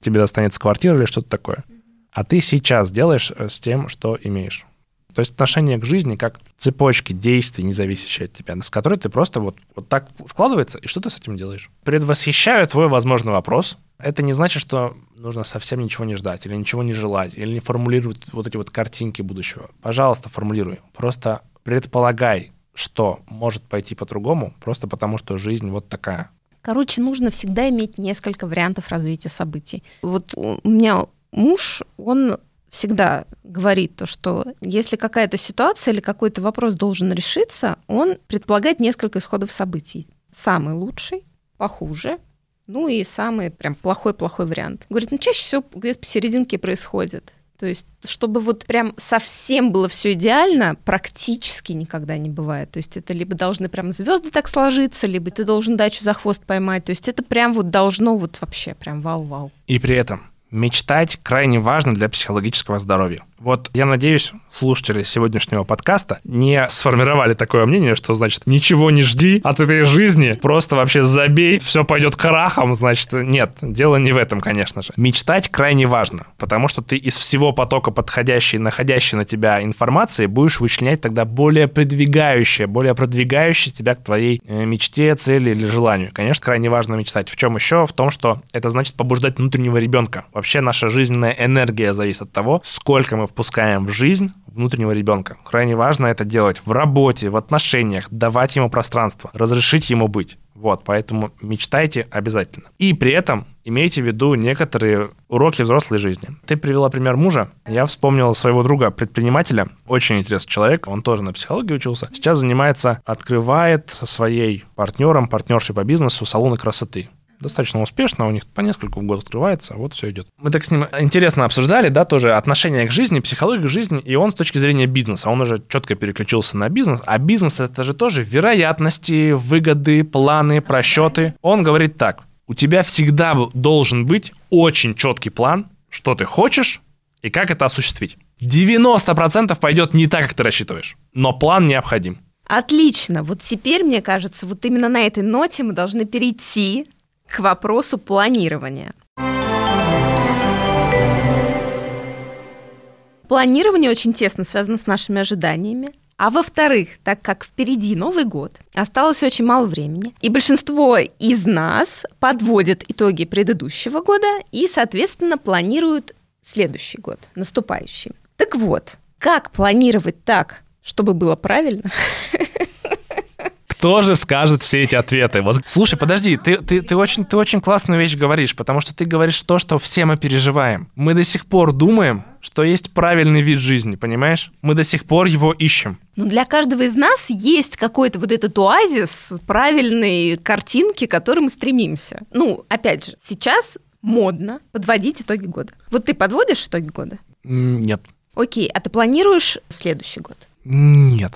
тебе достанется квартира или что-то такое. А ты сейчас делаешь э, с тем, что имеешь. То есть отношение к жизни как цепочки действий, не зависящие от тебя, с которой ты просто вот, вот так складывается, и что ты с этим делаешь? Предвосхищаю твой возможный вопрос. Это не значит, что нужно совсем ничего не ждать, или ничего не желать, или не формулировать вот эти вот картинки будущего. Пожалуйста, формулируй. Просто предполагай, что может пойти по-другому, просто потому что жизнь вот такая. Короче, нужно всегда иметь несколько вариантов развития событий. Вот у меня муж, он всегда говорит то, что если какая-то ситуация или какой-то вопрос должен решиться, он предполагает несколько исходов событий. Самый лучший, похуже, ну и самый прям плохой-плохой вариант. Говорит, ну чаще всего где-то посерединке происходит. То есть, чтобы вот прям совсем было все идеально, практически никогда не бывает. То есть, это либо должны прям звезды так сложиться, либо ты должен дачу за хвост поймать. То есть, это прям вот должно вот вообще прям вау-вау. И при этом мечтать крайне важно для психологического здоровья. Вот я надеюсь, слушатели сегодняшнего подкаста не сформировали такое мнение, что, значит, ничего не жди от этой жизни, просто вообще забей, все пойдет крахом, значит, нет, дело не в этом, конечно же. Мечтать крайне важно, потому что ты из всего потока подходящей, находящей на тебя информации будешь вычленять тогда более продвигающее, более продвигающее тебя к твоей э, мечте, цели или желанию. Конечно, крайне важно мечтать. В чем еще? В том, что это значит побуждать внутреннего ребенка. Вообще наша жизненная энергия зависит от того, сколько мы впускаем в жизнь внутреннего ребенка. Крайне важно это делать в работе, в отношениях, давать ему пространство, разрешить ему быть. Вот, поэтому мечтайте обязательно. И при этом имейте в виду некоторые уроки взрослой жизни. Ты привела пример мужа. Я вспомнил своего друга, предпринимателя. Очень интересный человек. Он тоже на психологии учился. Сейчас занимается, открывает своей партнером, партнершей по бизнесу салоны красоты достаточно успешно, у них по несколько в год открывается, вот все идет. Мы так с ним интересно обсуждали, да, тоже отношение к жизни, психологию жизни, и он с точки зрения бизнеса, он уже четко переключился на бизнес, а бизнес это же тоже вероятности, выгоды, планы, просчеты. Он говорит так, у тебя всегда должен быть очень четкий план, что ты хочешь и как это осуществить. 90% пойдет не так, как ты рассчитываешь, но план необходим. Отлично. Вот теперь, мне кажется, вот именно на этой ноте мы должны перейти к вопросу планирования. Планирование очень тесно связано с нашими ожиданиями. А во-вторых, так как впереди Новый год, осталось очень мало времени, и большинство из нас подводят итоги предыдущего года и, соответственно, планируют следующий год, наступающий. Так вот, как планировать так, чтобы было правильно? Кто же скажет все эти ответы? Вот, слушай, подожди, ты, ты, ты, очень, ты очень классную вещь говоришь, потому что ты говоришь то, что все мы переживаем. Мы до сих пор думаем, что есть правильный вид жизни, понимаешь? Мы до сих пор его ищем. Ну, для каждого из нас есть какой-то вот этот оазис правильной картинки, к которой мы стремимся. Ну, опять же, сейчас модно подводить итоги года. Вот ты подводишь итоги года? Нет. Окей, а ты планируешь следующий год? Нет.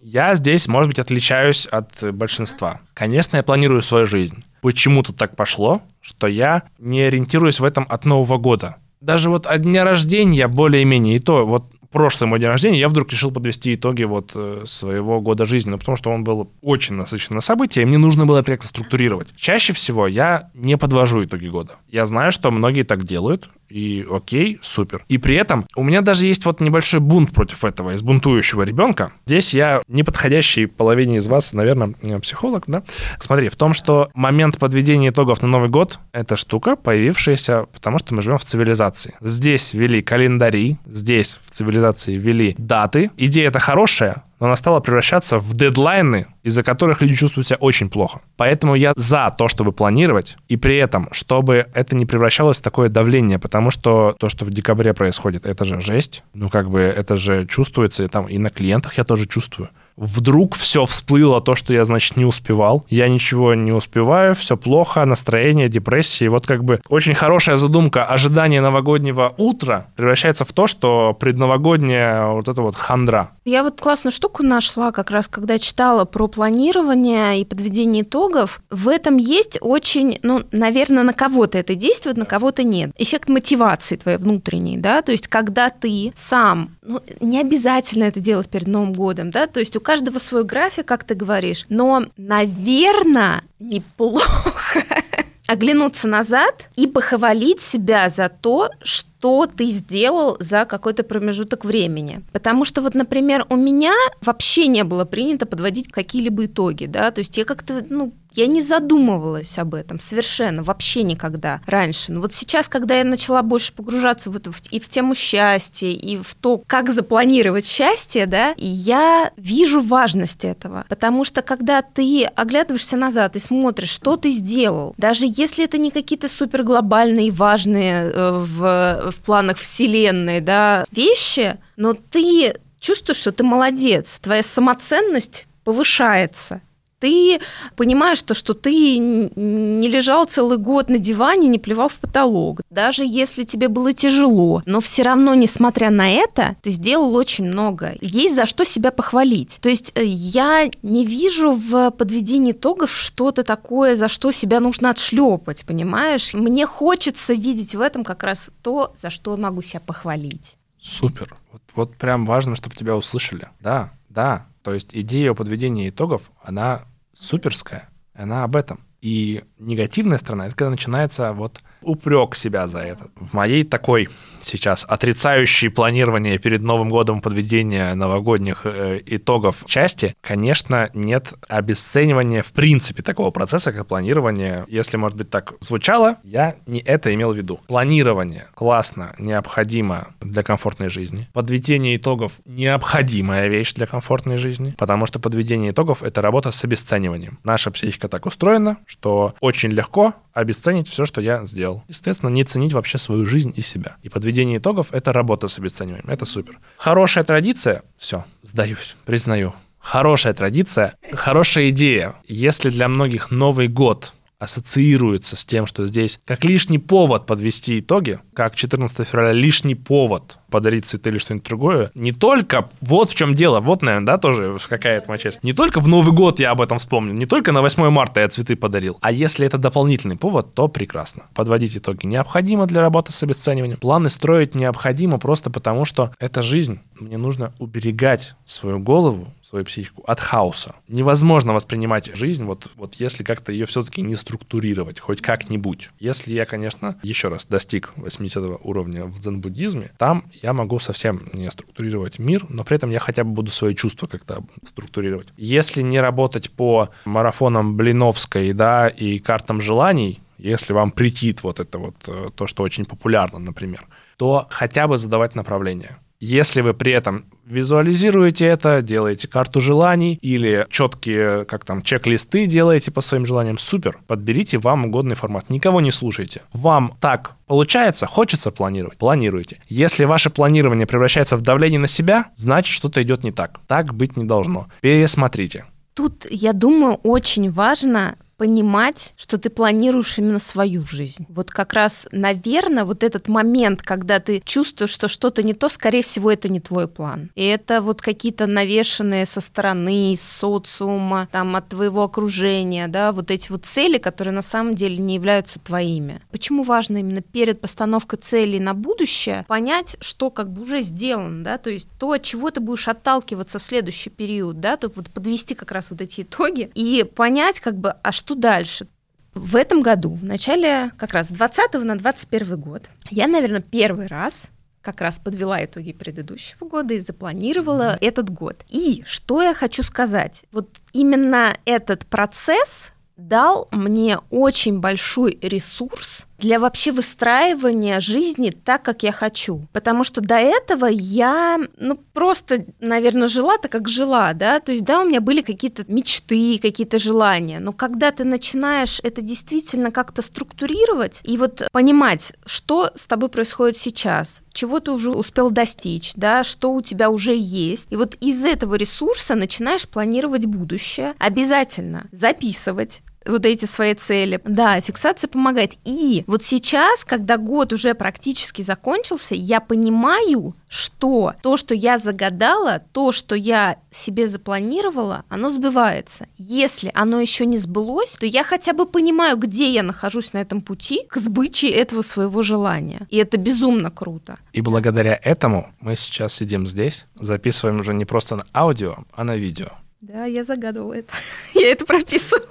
Я здесь, может быть, отличаюсь от большинства. Конечно, я планирую свою жизнь. Почему-то так пошло, что я не ориентируюсь в этом от Нового года. Даже вот от дня рождения более-менее и то, вот прошлый мой день рождения я вдруг решил подвести итоги вот э, своего года жизни, ну, потому что он был очень насыщен на события, и мне нужно было это как-то структурировать. Чаще всего я не подвожу итоги года. Я знаю, что многие так делают, и окей, супер. И при этом у меня даже есть вот небольшой бунт против этого, из бунтующего ребенка. Здесь я неподходящий половине из вас, наверное, э, психолог, да? Смотри, в том, что момент подведения итогов на Новый год — это штука, появившаяся, потому что мы живем в цивилизации. Здесь ввели календари, здесь в цивилизации ввели даты. Идея это хорошая, но она стала превращаться в дедлайны, из-за которых люди чувствуют себя очень плохо. Поэтому я за то, чтобы планировать, и при этом, чтобы это не превращалось в такое давление, потому что то, что в декабре происходит, это же жесть. Ну, как бы это же чувствуется, и там и на клиентах я тоже чувствую вдруг все всплыло, то, что я, значит, не успевал. Я ничего не успеваю, все плохо, настроение, депрессия. И вот как бы очень хорошая задумка ожидания новогоднего утра превращается в то, что предновогодняя вот это вот хандра. Я вот классную штуку нашла, как раз когда читала про планирование и подведение итогов. В этом есть очень, ну, наверное, на кого-то это действует, на кого-то нет. Эффект мотивации твоей внутренней, да, то есть когда ты сам, ну, не обязательно это делать перед Новым годом, да, то есть у каждого свой график, как ты говоришь, но, наверное, неплохо оглянуться назад и похвалить себя за то, что что ты сделал за какой-то промежуток времени. Потому что вот, например, у меня вообще не было принято подводить какие-либо итоги, да, то есть я как-то, ну, я не задумывалась об этом совершенно, вообще никогда раньше. Но вот сейчас, когда я начала больше погружаться в и в тему счастья, и в то, как запланировать счастье, да, я вижу важность этого. Потому что когда ты оглядываешься назад и смотришь, что ты сделал, даже если это не какие-то суперглобальные, важные э, в, в планах Вселенной, да, вещи, но ты чувствуешь, что ты молодец, твоя самоценность повышается ты понимаешь то, что ты не лежал целый год на диване, не плевал в потолок. Даже если тебе было тяжело, но все равно, несмотря на это, ты сделал очень много. Есть за что себя похвалить. То есть э, я не вижу в подведении итогов что-то такое, за что себя нужно отшлепать, понимаешь? Мне хочется видеть в этом как раз то, за что могу себя похвалить. Супер. Вот, вот прям важно, чтобы тебя услышали. Да, да. То есть идея о подведении итогов, она суперская, она об этом. И негативная сторона, это когда начинается вот упрек себя за это. В моей такой сейчас отрицающей планирование перед Новым годом подведения новогодних э, итогов части, конечно, нет обесценивания в принципе такого процесса, как планирование. Если, может быть, так звучало, я не это имел в виду. Планирование классно, необходимо для комфортной жизни. Подведение итогов — необходимая вещь для комфортной жизни, потому что подведение итогов — это работа с обесцениванием. Наша психика так устроена, что очень легко обесценить все, что я сделал. Естественно, не ценить вообще свою жизнь и себя. И подведение итогов — это работа с обесцениванием. Это супер. Хорошая традиция — все, сдаюсь, признаю. Хорошая традиция, хорошая идея. Если для многих Новый год ассоциируется с тем, что здесь как лишний повод подвести итоги, как 14 февраля лишний повод подарить цветы или что-нибудь другое. Не только, вот в чем дело, вот, наверное, да, тоже какая-то моя часть. Не только в Новый год я об этом вспомнил, не только на 8 марта я цветы подарил, а если это дополнительный повод, то прекрасно. Подводить итоги необходимо для работы с обесцениванием. Планы строить необходимо просто потому, что это жизнь. Мне нужно уберегать свою голову, свою психику от хаоса. Невозможно воспринимать жизнь, вот, вот если как-то ее все-таки не структурировать, хоть как-нибудь. Если я, конечно, еще раз достиг 80 уровня в дзен-буддизме, там я могу совсем не структурировать мир, но при этом я хотя бы буду свои чувства как-то структурировать. Если не работать по марафонам Блиновской, да, и картам желаний, если вам претит вот это вот э, то, что очень популярно, например, то хотя бы задавать направление. Если вы при этом визуализируете это, делаете карту желаний или четкие, как там, чек-листы делаете по своим желаниям, супер. Подберите вам угодный формат. Никого не слушайте. Вам так получается, хочется планировать, планируйте. Если ваше планирование превращается в давление на себя, значит, что-то идет не так. Так быть не должно. Пересмотрите. Тут, я думаю, очень важно понимать, что ты планируешь именно свою жизнь. Вот как раз, наверное, вот этот момент, когда ты чувствуешь, что что-то не то, скорее всего, это не твой план. И это вот какие-то навешенные со стороны, из социума, там, от твоего окружения, да, вот эти вот цели, которые на самом деле не являются твоими. Почему важно именно перед постановкой целей на будущее понять, что как бы уже сделано, да, то есть то, от чего ты будешь отталкиваться в следующий период, да, то вот подвести как раз вот эти итоги и понять, как бы, а что что дальше? В этом году, в начале как раз 20 на 21 год, я, наверное, первый раз как раз подвела итоги предыдущего года и запланировала этот год. И что я хочу сказать? Вот именно этот процесс дал мне очень большой ресурс для вообще выстраивания жизни так, как я хочу. Потому что до этого я, ну, просто, наверное, жила так, как жила, да, то есть, да, у меня были какие-то мечты, какие-то желания, но когда ты начинаешь это действительно как-то структурировать и вот понимать, что с тобой происходит сейчас, чего ты уже успел достичь, да, что у тебя уже есть, и вот из этого ресурса начинаешь планировать будущее, обязательно записывать, вот эти свои цели. Да, фиксация помогает. И вот сейчас, когда год уже практически закончился, я понимаю, что то, что я загадала, то, что я себе запланировала, оно сбывается. Если оно еще не сбылось, то я хотя бы понимаю, где я нахожусь на этом пути к сбыче этого своего желания. И это безумно круто. И благодаря этому мы сейчас сидим здесь, записываем уже не просто на аудио, а на видео. Да, я загадывала это. Я это прописывала.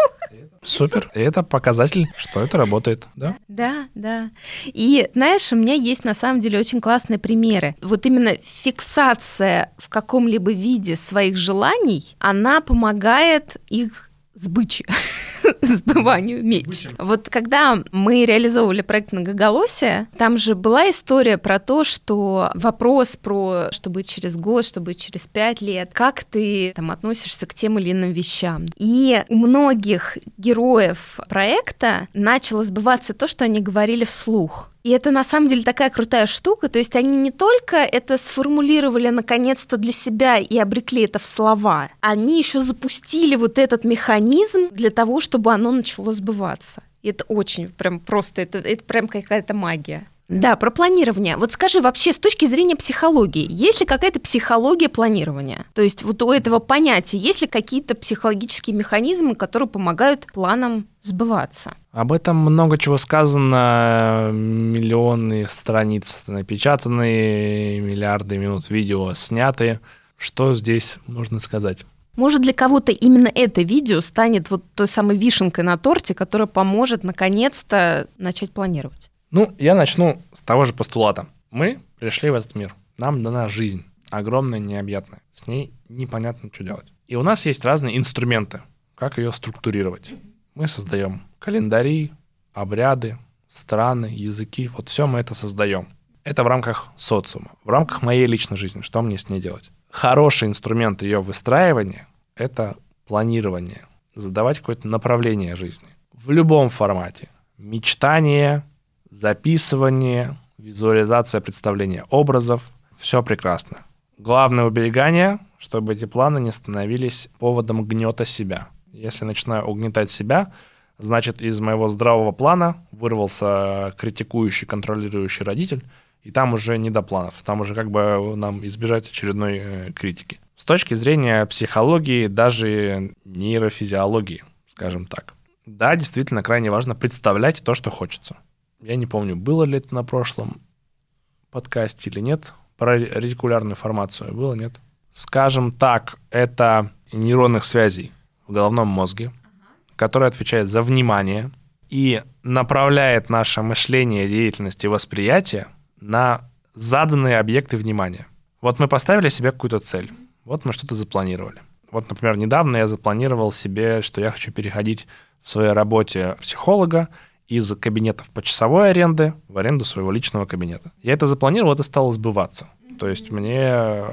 Супер. И это показатель, что это работает, да? Да, да. И знаешь, у меня есть на самом деле очень классные примеры. Вот именно фиксация в каком-либо виде своих желаний, она помогает их сбычи, сбыванию мечт. Вот когда мы реализовывали проект «Многоголосие», там же была история про то, что вопрос про что будет через год, что будет через пять лет, как ты там относишься к тем или иным вещам. И у многих героев проекта начало сбываться то, что они говорили вслух. И это на самом деле такая крутая штука. То есть они не только это сформулировали наконец-то для себя и обрекли это в слова, они еще запустили вот этот механизм для того, чтобы оно начало сбываться. И это очень прям просто, это, это прям какая-то магия. Да, про планирование. Вот скажи вообще с точки зрения психологии, есть ли какая-то психология планирования? То есть вот у этого понятия есть ли какие-то психологические механизмы, которые помогают планам сбываться? Об этом много чего сказано, миллионы страниц напечатаны, миллиарды минут видео сняты. Что здесь можно сказать? Может, для кого-то именно это видео станет вот той самой вишенкой на торте, которая поможет наконец-то начать планировать? Ну, я начну с того же постулата. Мы пришли в этот мир. Нам дана жизнь. Огромная, необъятная. С ней непонятно, что делать. И у нас есть разные инструменты, как ее структурировать. Мы создаем календари, обряды, страны, языки. Вот все мы это создаем. Это в рамках социума, в рамках моей личной жизни. Что мне с ней делать? Хороший инструмент ее выстраивания — это планирование, задавать какое-то направление жизни. В любом формате. Мечтание, записывание, визуализация представления образов. Все прекрасно. Главное уберегание, чтобы эти планы не становились поводом гнета себя. Если начинаю угнетать себя, значит, из моего здравого плана вырвался критикующий, контролирующий родитель, и там уже не до планов, там уже как бы нам избежать очередной э, критики. С точки зрения психологии, даже нейрофизиологии, скажем так. Да, действительно, крайне важно представлять то, что хочется. Я не помню, было ли это на прошлом подкасте или нет, про ретикулярную формацию. Было, нет? Скажем так, это нейронных связей в головном мозге, который отвечает за внимание и направляет наше мышление, деятельность и восприятие на заданные объекты внимания. Вот мы поставили себе какую-то цель, вот мы что-то запланировали. Вот, например, недавно я запланировал себе, что я хочу переходить в своей работе психолога из кабинетов почасовой аренды в аренду своего личного кабинета. Я это запланировал, это стало сбываться. То есть мне э,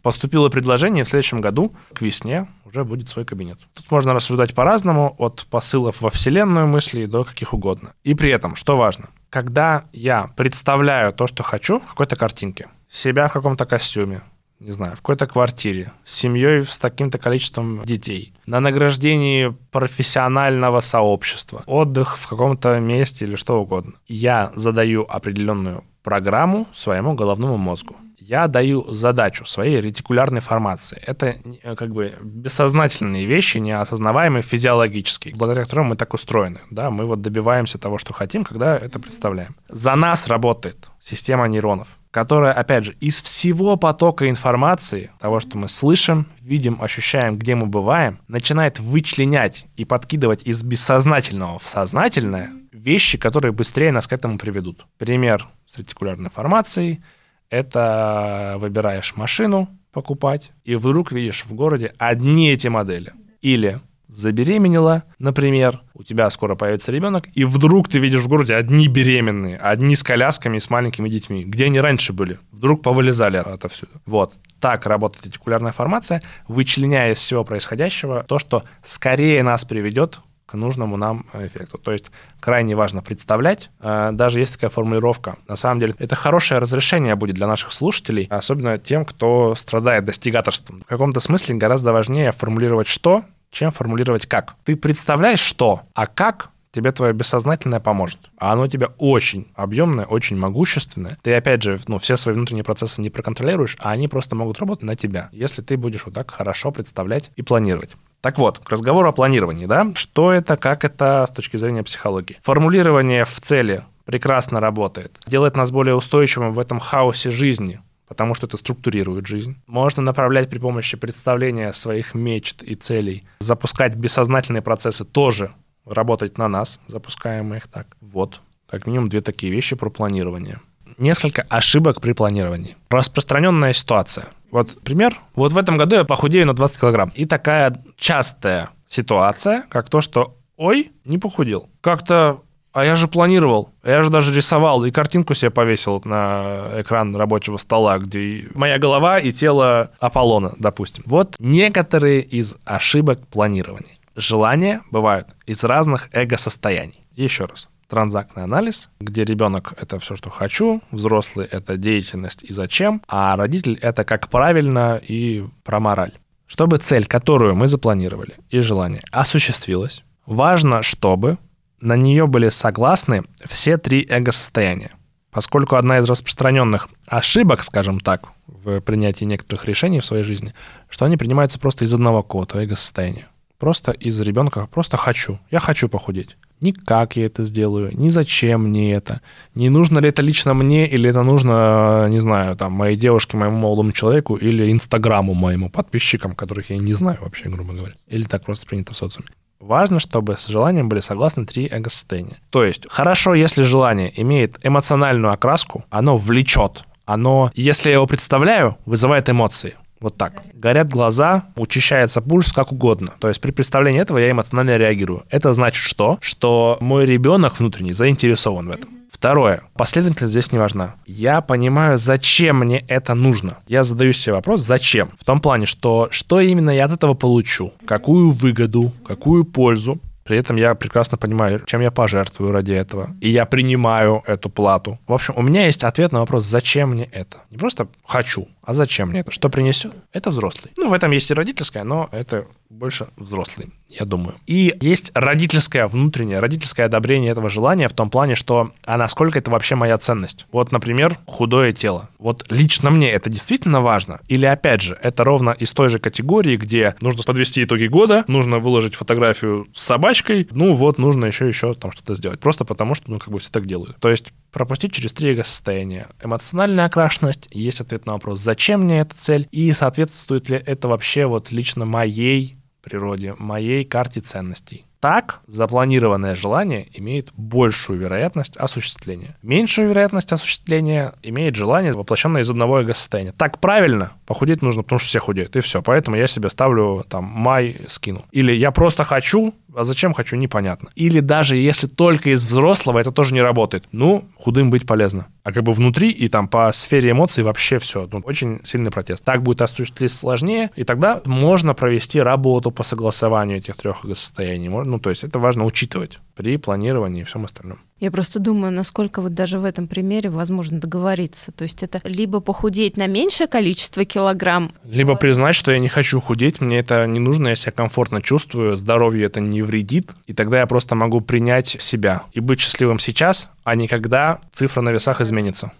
поступило предложение в следующем году, к весне, уже будет свой кабинет. Тут можно рассуждать по-разному, от посылов во Вселенную мыслей до каких угодно. И при этом, что важно, когда я представляю то, что хочу в какой-то картинке, себя в каком-то костюме, не знаю, в какой-то квартире, с семьей с таким-то количеством детей, на награждении профессионального сообщества, отдых в каком-то месте или что угодно. Я задаю определенную программу своему головному мозгу. Я даю задачу своей ретикулярной формации. Это э, как бы бессознательные вещи, неосознаваемые физиологические, благодаря которым мы так устроены. Да? Мы вот добиваемся того, что хотим, когда это представляем. За нас работает система нейронов которая, опять же, из всего потока информации, того, что мы слышим, видим, ощущаем, где мы бываем, начинает вычленять и подкидывать из бессознательного в сознательное вещи, которые быстрее нас к этому приведут. Пример с ретикулярной формацией — это выбираешь машину покупать, и вдруг видишь в городе одни эти модели. Или забеременела, например, у тебя скоро появится ребенок, и вдруг ты видишь в городе одни беременные, одни с колясками, с маленькими детьми. Где они раньше были? Вдруг повылезали отовсюду. Вот. Так работает ретикулярная формация, вычленяя из всего происходящего то, что скорее нас приведет к нужному нам эффекту. То есть крайне важно представлять. Э, даже есть такая формулировка. На самом деле это хорошее разрешение будет для наших слушателей, особенно тем, кто страдает достигаторством. В каком-то смысле гораздо важнее формулировать что, чем формулировать как. Ты представляешь что, а как тебе твое бессознательное поможет. А оно у тебя очень объемное, очень могущественное. Ты, опять же, ну, все свои внутренние процессы не проконтролируешь, а они просто могут работать на тебя, если ты будешь вот так хорошо представлять и планировать. Так вот, к разговору о планировании, да? Что это, как это с точки зрения психологии? Формулирование в цели прекрасно работает. Делает нас более устойчивым в этом хаосе жизни, потому что это структурирует жизнь. Можно направлять при помощи представления своих мечт и целей. Запускать бессознательные процессы тоже работать на нас, запускаем их так. Вот, как минимум две такие вещи про планирование. Несколько ошибок при планировании. Распространенная ситуация. Вот пример. Вот в этом году я похудею на 20 килограмм. И такая частая ситуация, как то, что ой, не похудел. Как-то а я же планировал, я же даже рисовал и картинку себе повесил на экран рабочего стола, где моя голова и тело Аполлона, допустим. Вот некоторые из ошибок планирования. Желания бывают из разных эго-состояний. Еще раз. Транзактный анализ, где ребенок это все, что хочу, взрослый это деятельность и зачем, а родитель это как правильно и про мораль. Чтобы цель, которую мы запланировали, и желание осуществилась, важно, чтобы на нее были согласны все три эго-состояния. Поскольку одна из распространенных ошибок, скажем так, в принятии некоторых решений в своей жизни, что они принимаются просто из одного какого-то эго-состояния. Просто из ребенка, просто хочу. Я хочу похудеть. Ни как я это сделаю, ни зачем мне это, не нужно ли это лично мне, или это нужно, не знаю, там, моей девушке, моему молодому человеку, или инстаграму моему подписчикам, которых я не знаю вообще, грубо говоря. Или так просто принято в социуме. Важно, чтобы с желанием были согласны три эго-состояния. То есть, хорошо, если желание имеет эмоциональную окраску, оно влечет, оно, если я его представляю, вызывает эмоции. Вот так. Горят глаза, учащается пульс, как угодно. То есть при представлении этого я эмоционально реагирую. Это значит что? Что мой ребенок внутренний заинтересован в этом. Второе. Последовательность здесь не важна. Я понимаю, зачем мне это нужно. Я задаю себе вопрос, зачем? В том плане, что что именно я от этого получу? Какую выгоду? Какую пользу? При этом я прекрасно понимаю, чем я пожертвую ради этого. И я принимаю эту плату. В общем, у меня есть ответ на вопрос, зачем мне это. Не просто хочу, а зачем мне это? Что принесет? Это взрослый. Ну, в этом есть и родительское, но это больше взрослый, я думаю. И есть родительское внутреннее, родительское одобрение этого желания в том плане, что а насколько это вообще моя ценность. Вот, например, худое тело. Вот лично мне это действительно важно? Или, опять же, это ровно из той же категории, где нужно подвести итоги года, нужно выложить фотографию с собачкой, ну вот, нужно еще еще там что-то сделать. Просто потому, что, ну, как бы все так делают. То есть пропустить через три состояния. Эмоциональная окрашенность, есть ответ на вопрос, зачем мне эта цель, и соответствует ли это вообще вот лично моей природе, моей карте ценностей. Так, запланированное желание имеет большую вероятность осуществления. Меньшую вероятность осуществления имеет желание, воплощенное из одного эго-состояния. Так правильно, похудеть нужно, потому что все худеют, и все. Поэтому я себе ставлю там май скину. Или я просто хочу, а зачем хочу, непонятно. Или даже если только из взрослого, это тоже не работает. Ну, худым быть полезно. А как бы внутри и там по сфере эмоций вообще все. Ну, очень сильный протест. Так будет осуществить сложнее, и тогда можно провести работу по согласованию этих трех состояний. Ну, то есть это важно учитывать при планировании и всем остальном. Я просто думаю, насколько вот даже в этом примере возможно договориться. То есть это либо похудеть на меньшее количество килограмм. Либо признать, что я не хочу худеть, мне это не нужно, я себя комфортно чувствую, здоровью это не вредит, и тогда я просто могу принять себя и быть счастливым сейчас, а не когда цифра на весах изменится.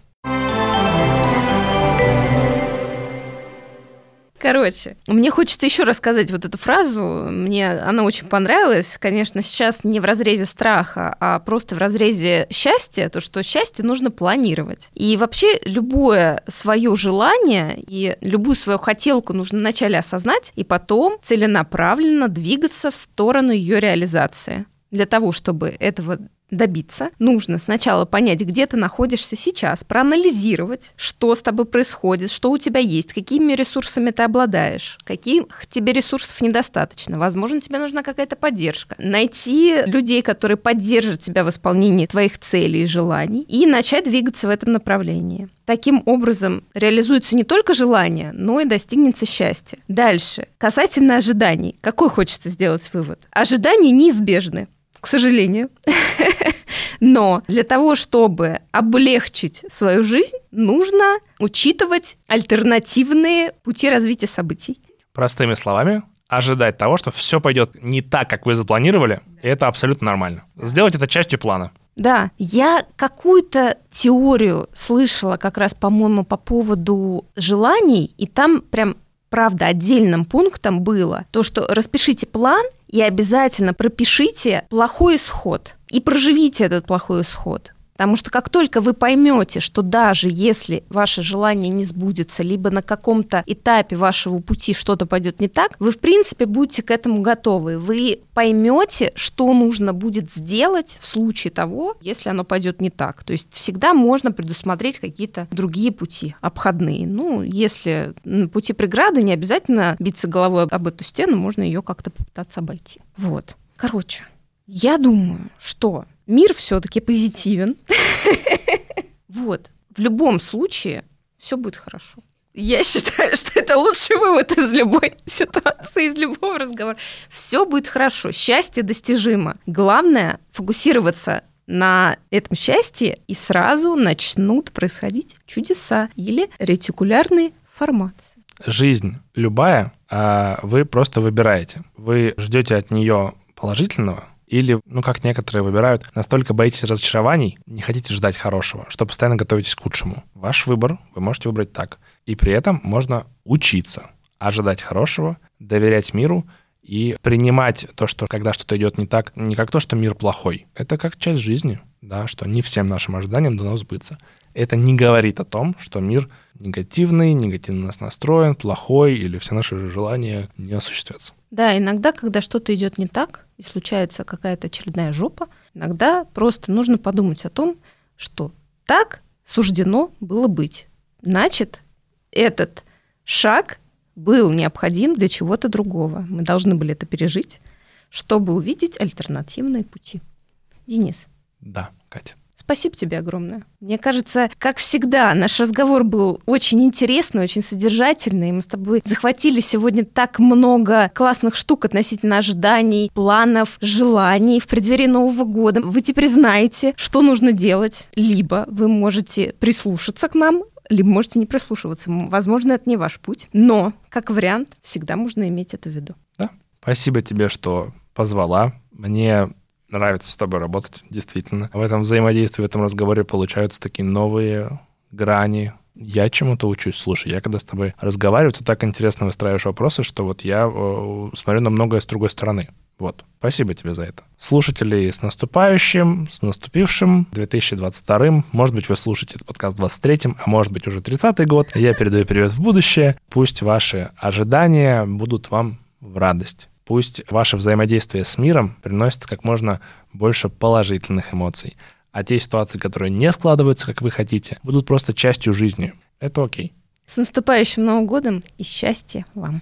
Короче, мне хочется еще рассказать вот эту фразу. Мне она очень понравилась. Конечно, сейчас не в разрезе страха, а просто в разрезе счастья, то, что счастье нужно планировать. И вообще любое свое желание и любую свою хотелку нужно вначале осознать, и потом целенаправленно двигаться в сторону ее реализации. Для того, чтобы этого добиться, нужно сначала понять, где ты находишься сейчас, проанализировать, что с тобой происходит, что у тебя есть, какими ресурсами ты обладаешь, каких тебе ресурсов недостаточно. Возможно, тебе нужна какая-то поддержка. Найти людей, которые поддержат тебя в исполнении твоих целей и желаний, и начать двигаться в этом направлении. Таким образом реализуется не только желание, но и достигнется счастье. Дальше. Касательно ожиданий. Какой хочется сделать вывод? Ожидания неизбежны к сожалению. Но для того, чтобы облегчить свою жизнь, нужно учитывать альтернативные пути развития событий. Простыми словами, ожидать того, что все пойдет не так, как вы запланировали, и это абсолютно нормально. Сделать это частью плана. Да, я какую-то теорию слышала как раз, по-моему, по поводу желаний, и там прям правда, отдельным пунктом было то, что распишите план и обязательно пропишите плохой исход и проживите этот плохой исход. Потому что как только вы поймете, что даже если ваше желание не сбудется, либо на каком-то этапе вашего пути что-то пойдет не так, вы, в принципе, будете к этому готовы. Вы поймете, что нужно будет сделать в случае того, если оно пойдет не так. То есть всегда можно предусмотреть какие-то другие пути обходные. Ну, если на пути преграды, не обязательно биться головой об эту стену, можно ее как-то попытаться обойти. Вот. Короче, я думаю, что мир все-таки позитивен. Вот. В любом случае все будет хорошо. Я считаю, что это лучший вывод из любой ситуации, из любого разговора. Все будет хорошо, счастье достижимо. Главное фокусироваться на этом счастье, и сразу начнут происходить чудеса или ретикулярные формации. Жизнь любая, а вы просто выбираете. Вы ждете от нее положительного, или, ну, как некоторые выбирают, настолько боитесь разочарований, не хотите ждать хорошего, что постоянно готовитесь к худшему. Ваш выбор, вы можете выбрать так. И при этом можно учиться, ожидать хорошего, доверять миру и принимать то, что когда что-то идет не так, не как то, что мир плохой. Это как часть жизни, да, что не всем нашим ожиданиям дано сбыться. Это не говорит о том, что мир негативный, негативно нас настроен, плохой или все наши желания не осуществятся. Да, иногда, когда что-то идет не так, и случается какая-то очередная жопа, иногда просто нужно подумать о том, что так суждено было быть. Значит, этот шаг был необходим для чего-то другого. Мы должны были это пережить, чтобы увидеть альтернативные пути. Денис. Да, Катя. Спасибо тебе огромное. Мне кажется, как всегда, наш разговор был очень интересный, очень содержательный. Мы с тобой захватили сегодня так много классных штук относительно ожиданий, планов, желаний в преддверии Нового года. Вы теперь знаете, что нужно делать. Либо вы можете прислушаться к нам, либо можете не прислушиваться. Возможно, это не ваш путь. Но, как вариант, всегда можно иметь это в виду. Да. Спасибо тебе, что позвала. Мне нравится с тобой работать, действительно. В этом взаимодействии, в этом разговоре получаются такие новые грани. Я чему-то учусь. Слушай, я когда с тобой разговариваю, ты так интересно выстраиваешь вопросы, что вот я э, смотрю на многое с другой стороны. Вот. Спасибо тебе за это. Слушатели, с наступающим, с наступившим 2022. Может быть, вы слушаете этот подкаст в 23-м, а может быть, уже 30-й год. Я передаю привет в будущее. Пусть ваши ожидания будут вам в радость. Пусть ваше взаимодействие с миром приносит как можно больше положительных эмоций. А те ситуации, которые не складываются, как вы хотите, будут просто частью жизни. Это окей. С наступающим Новым годом и счастья вам!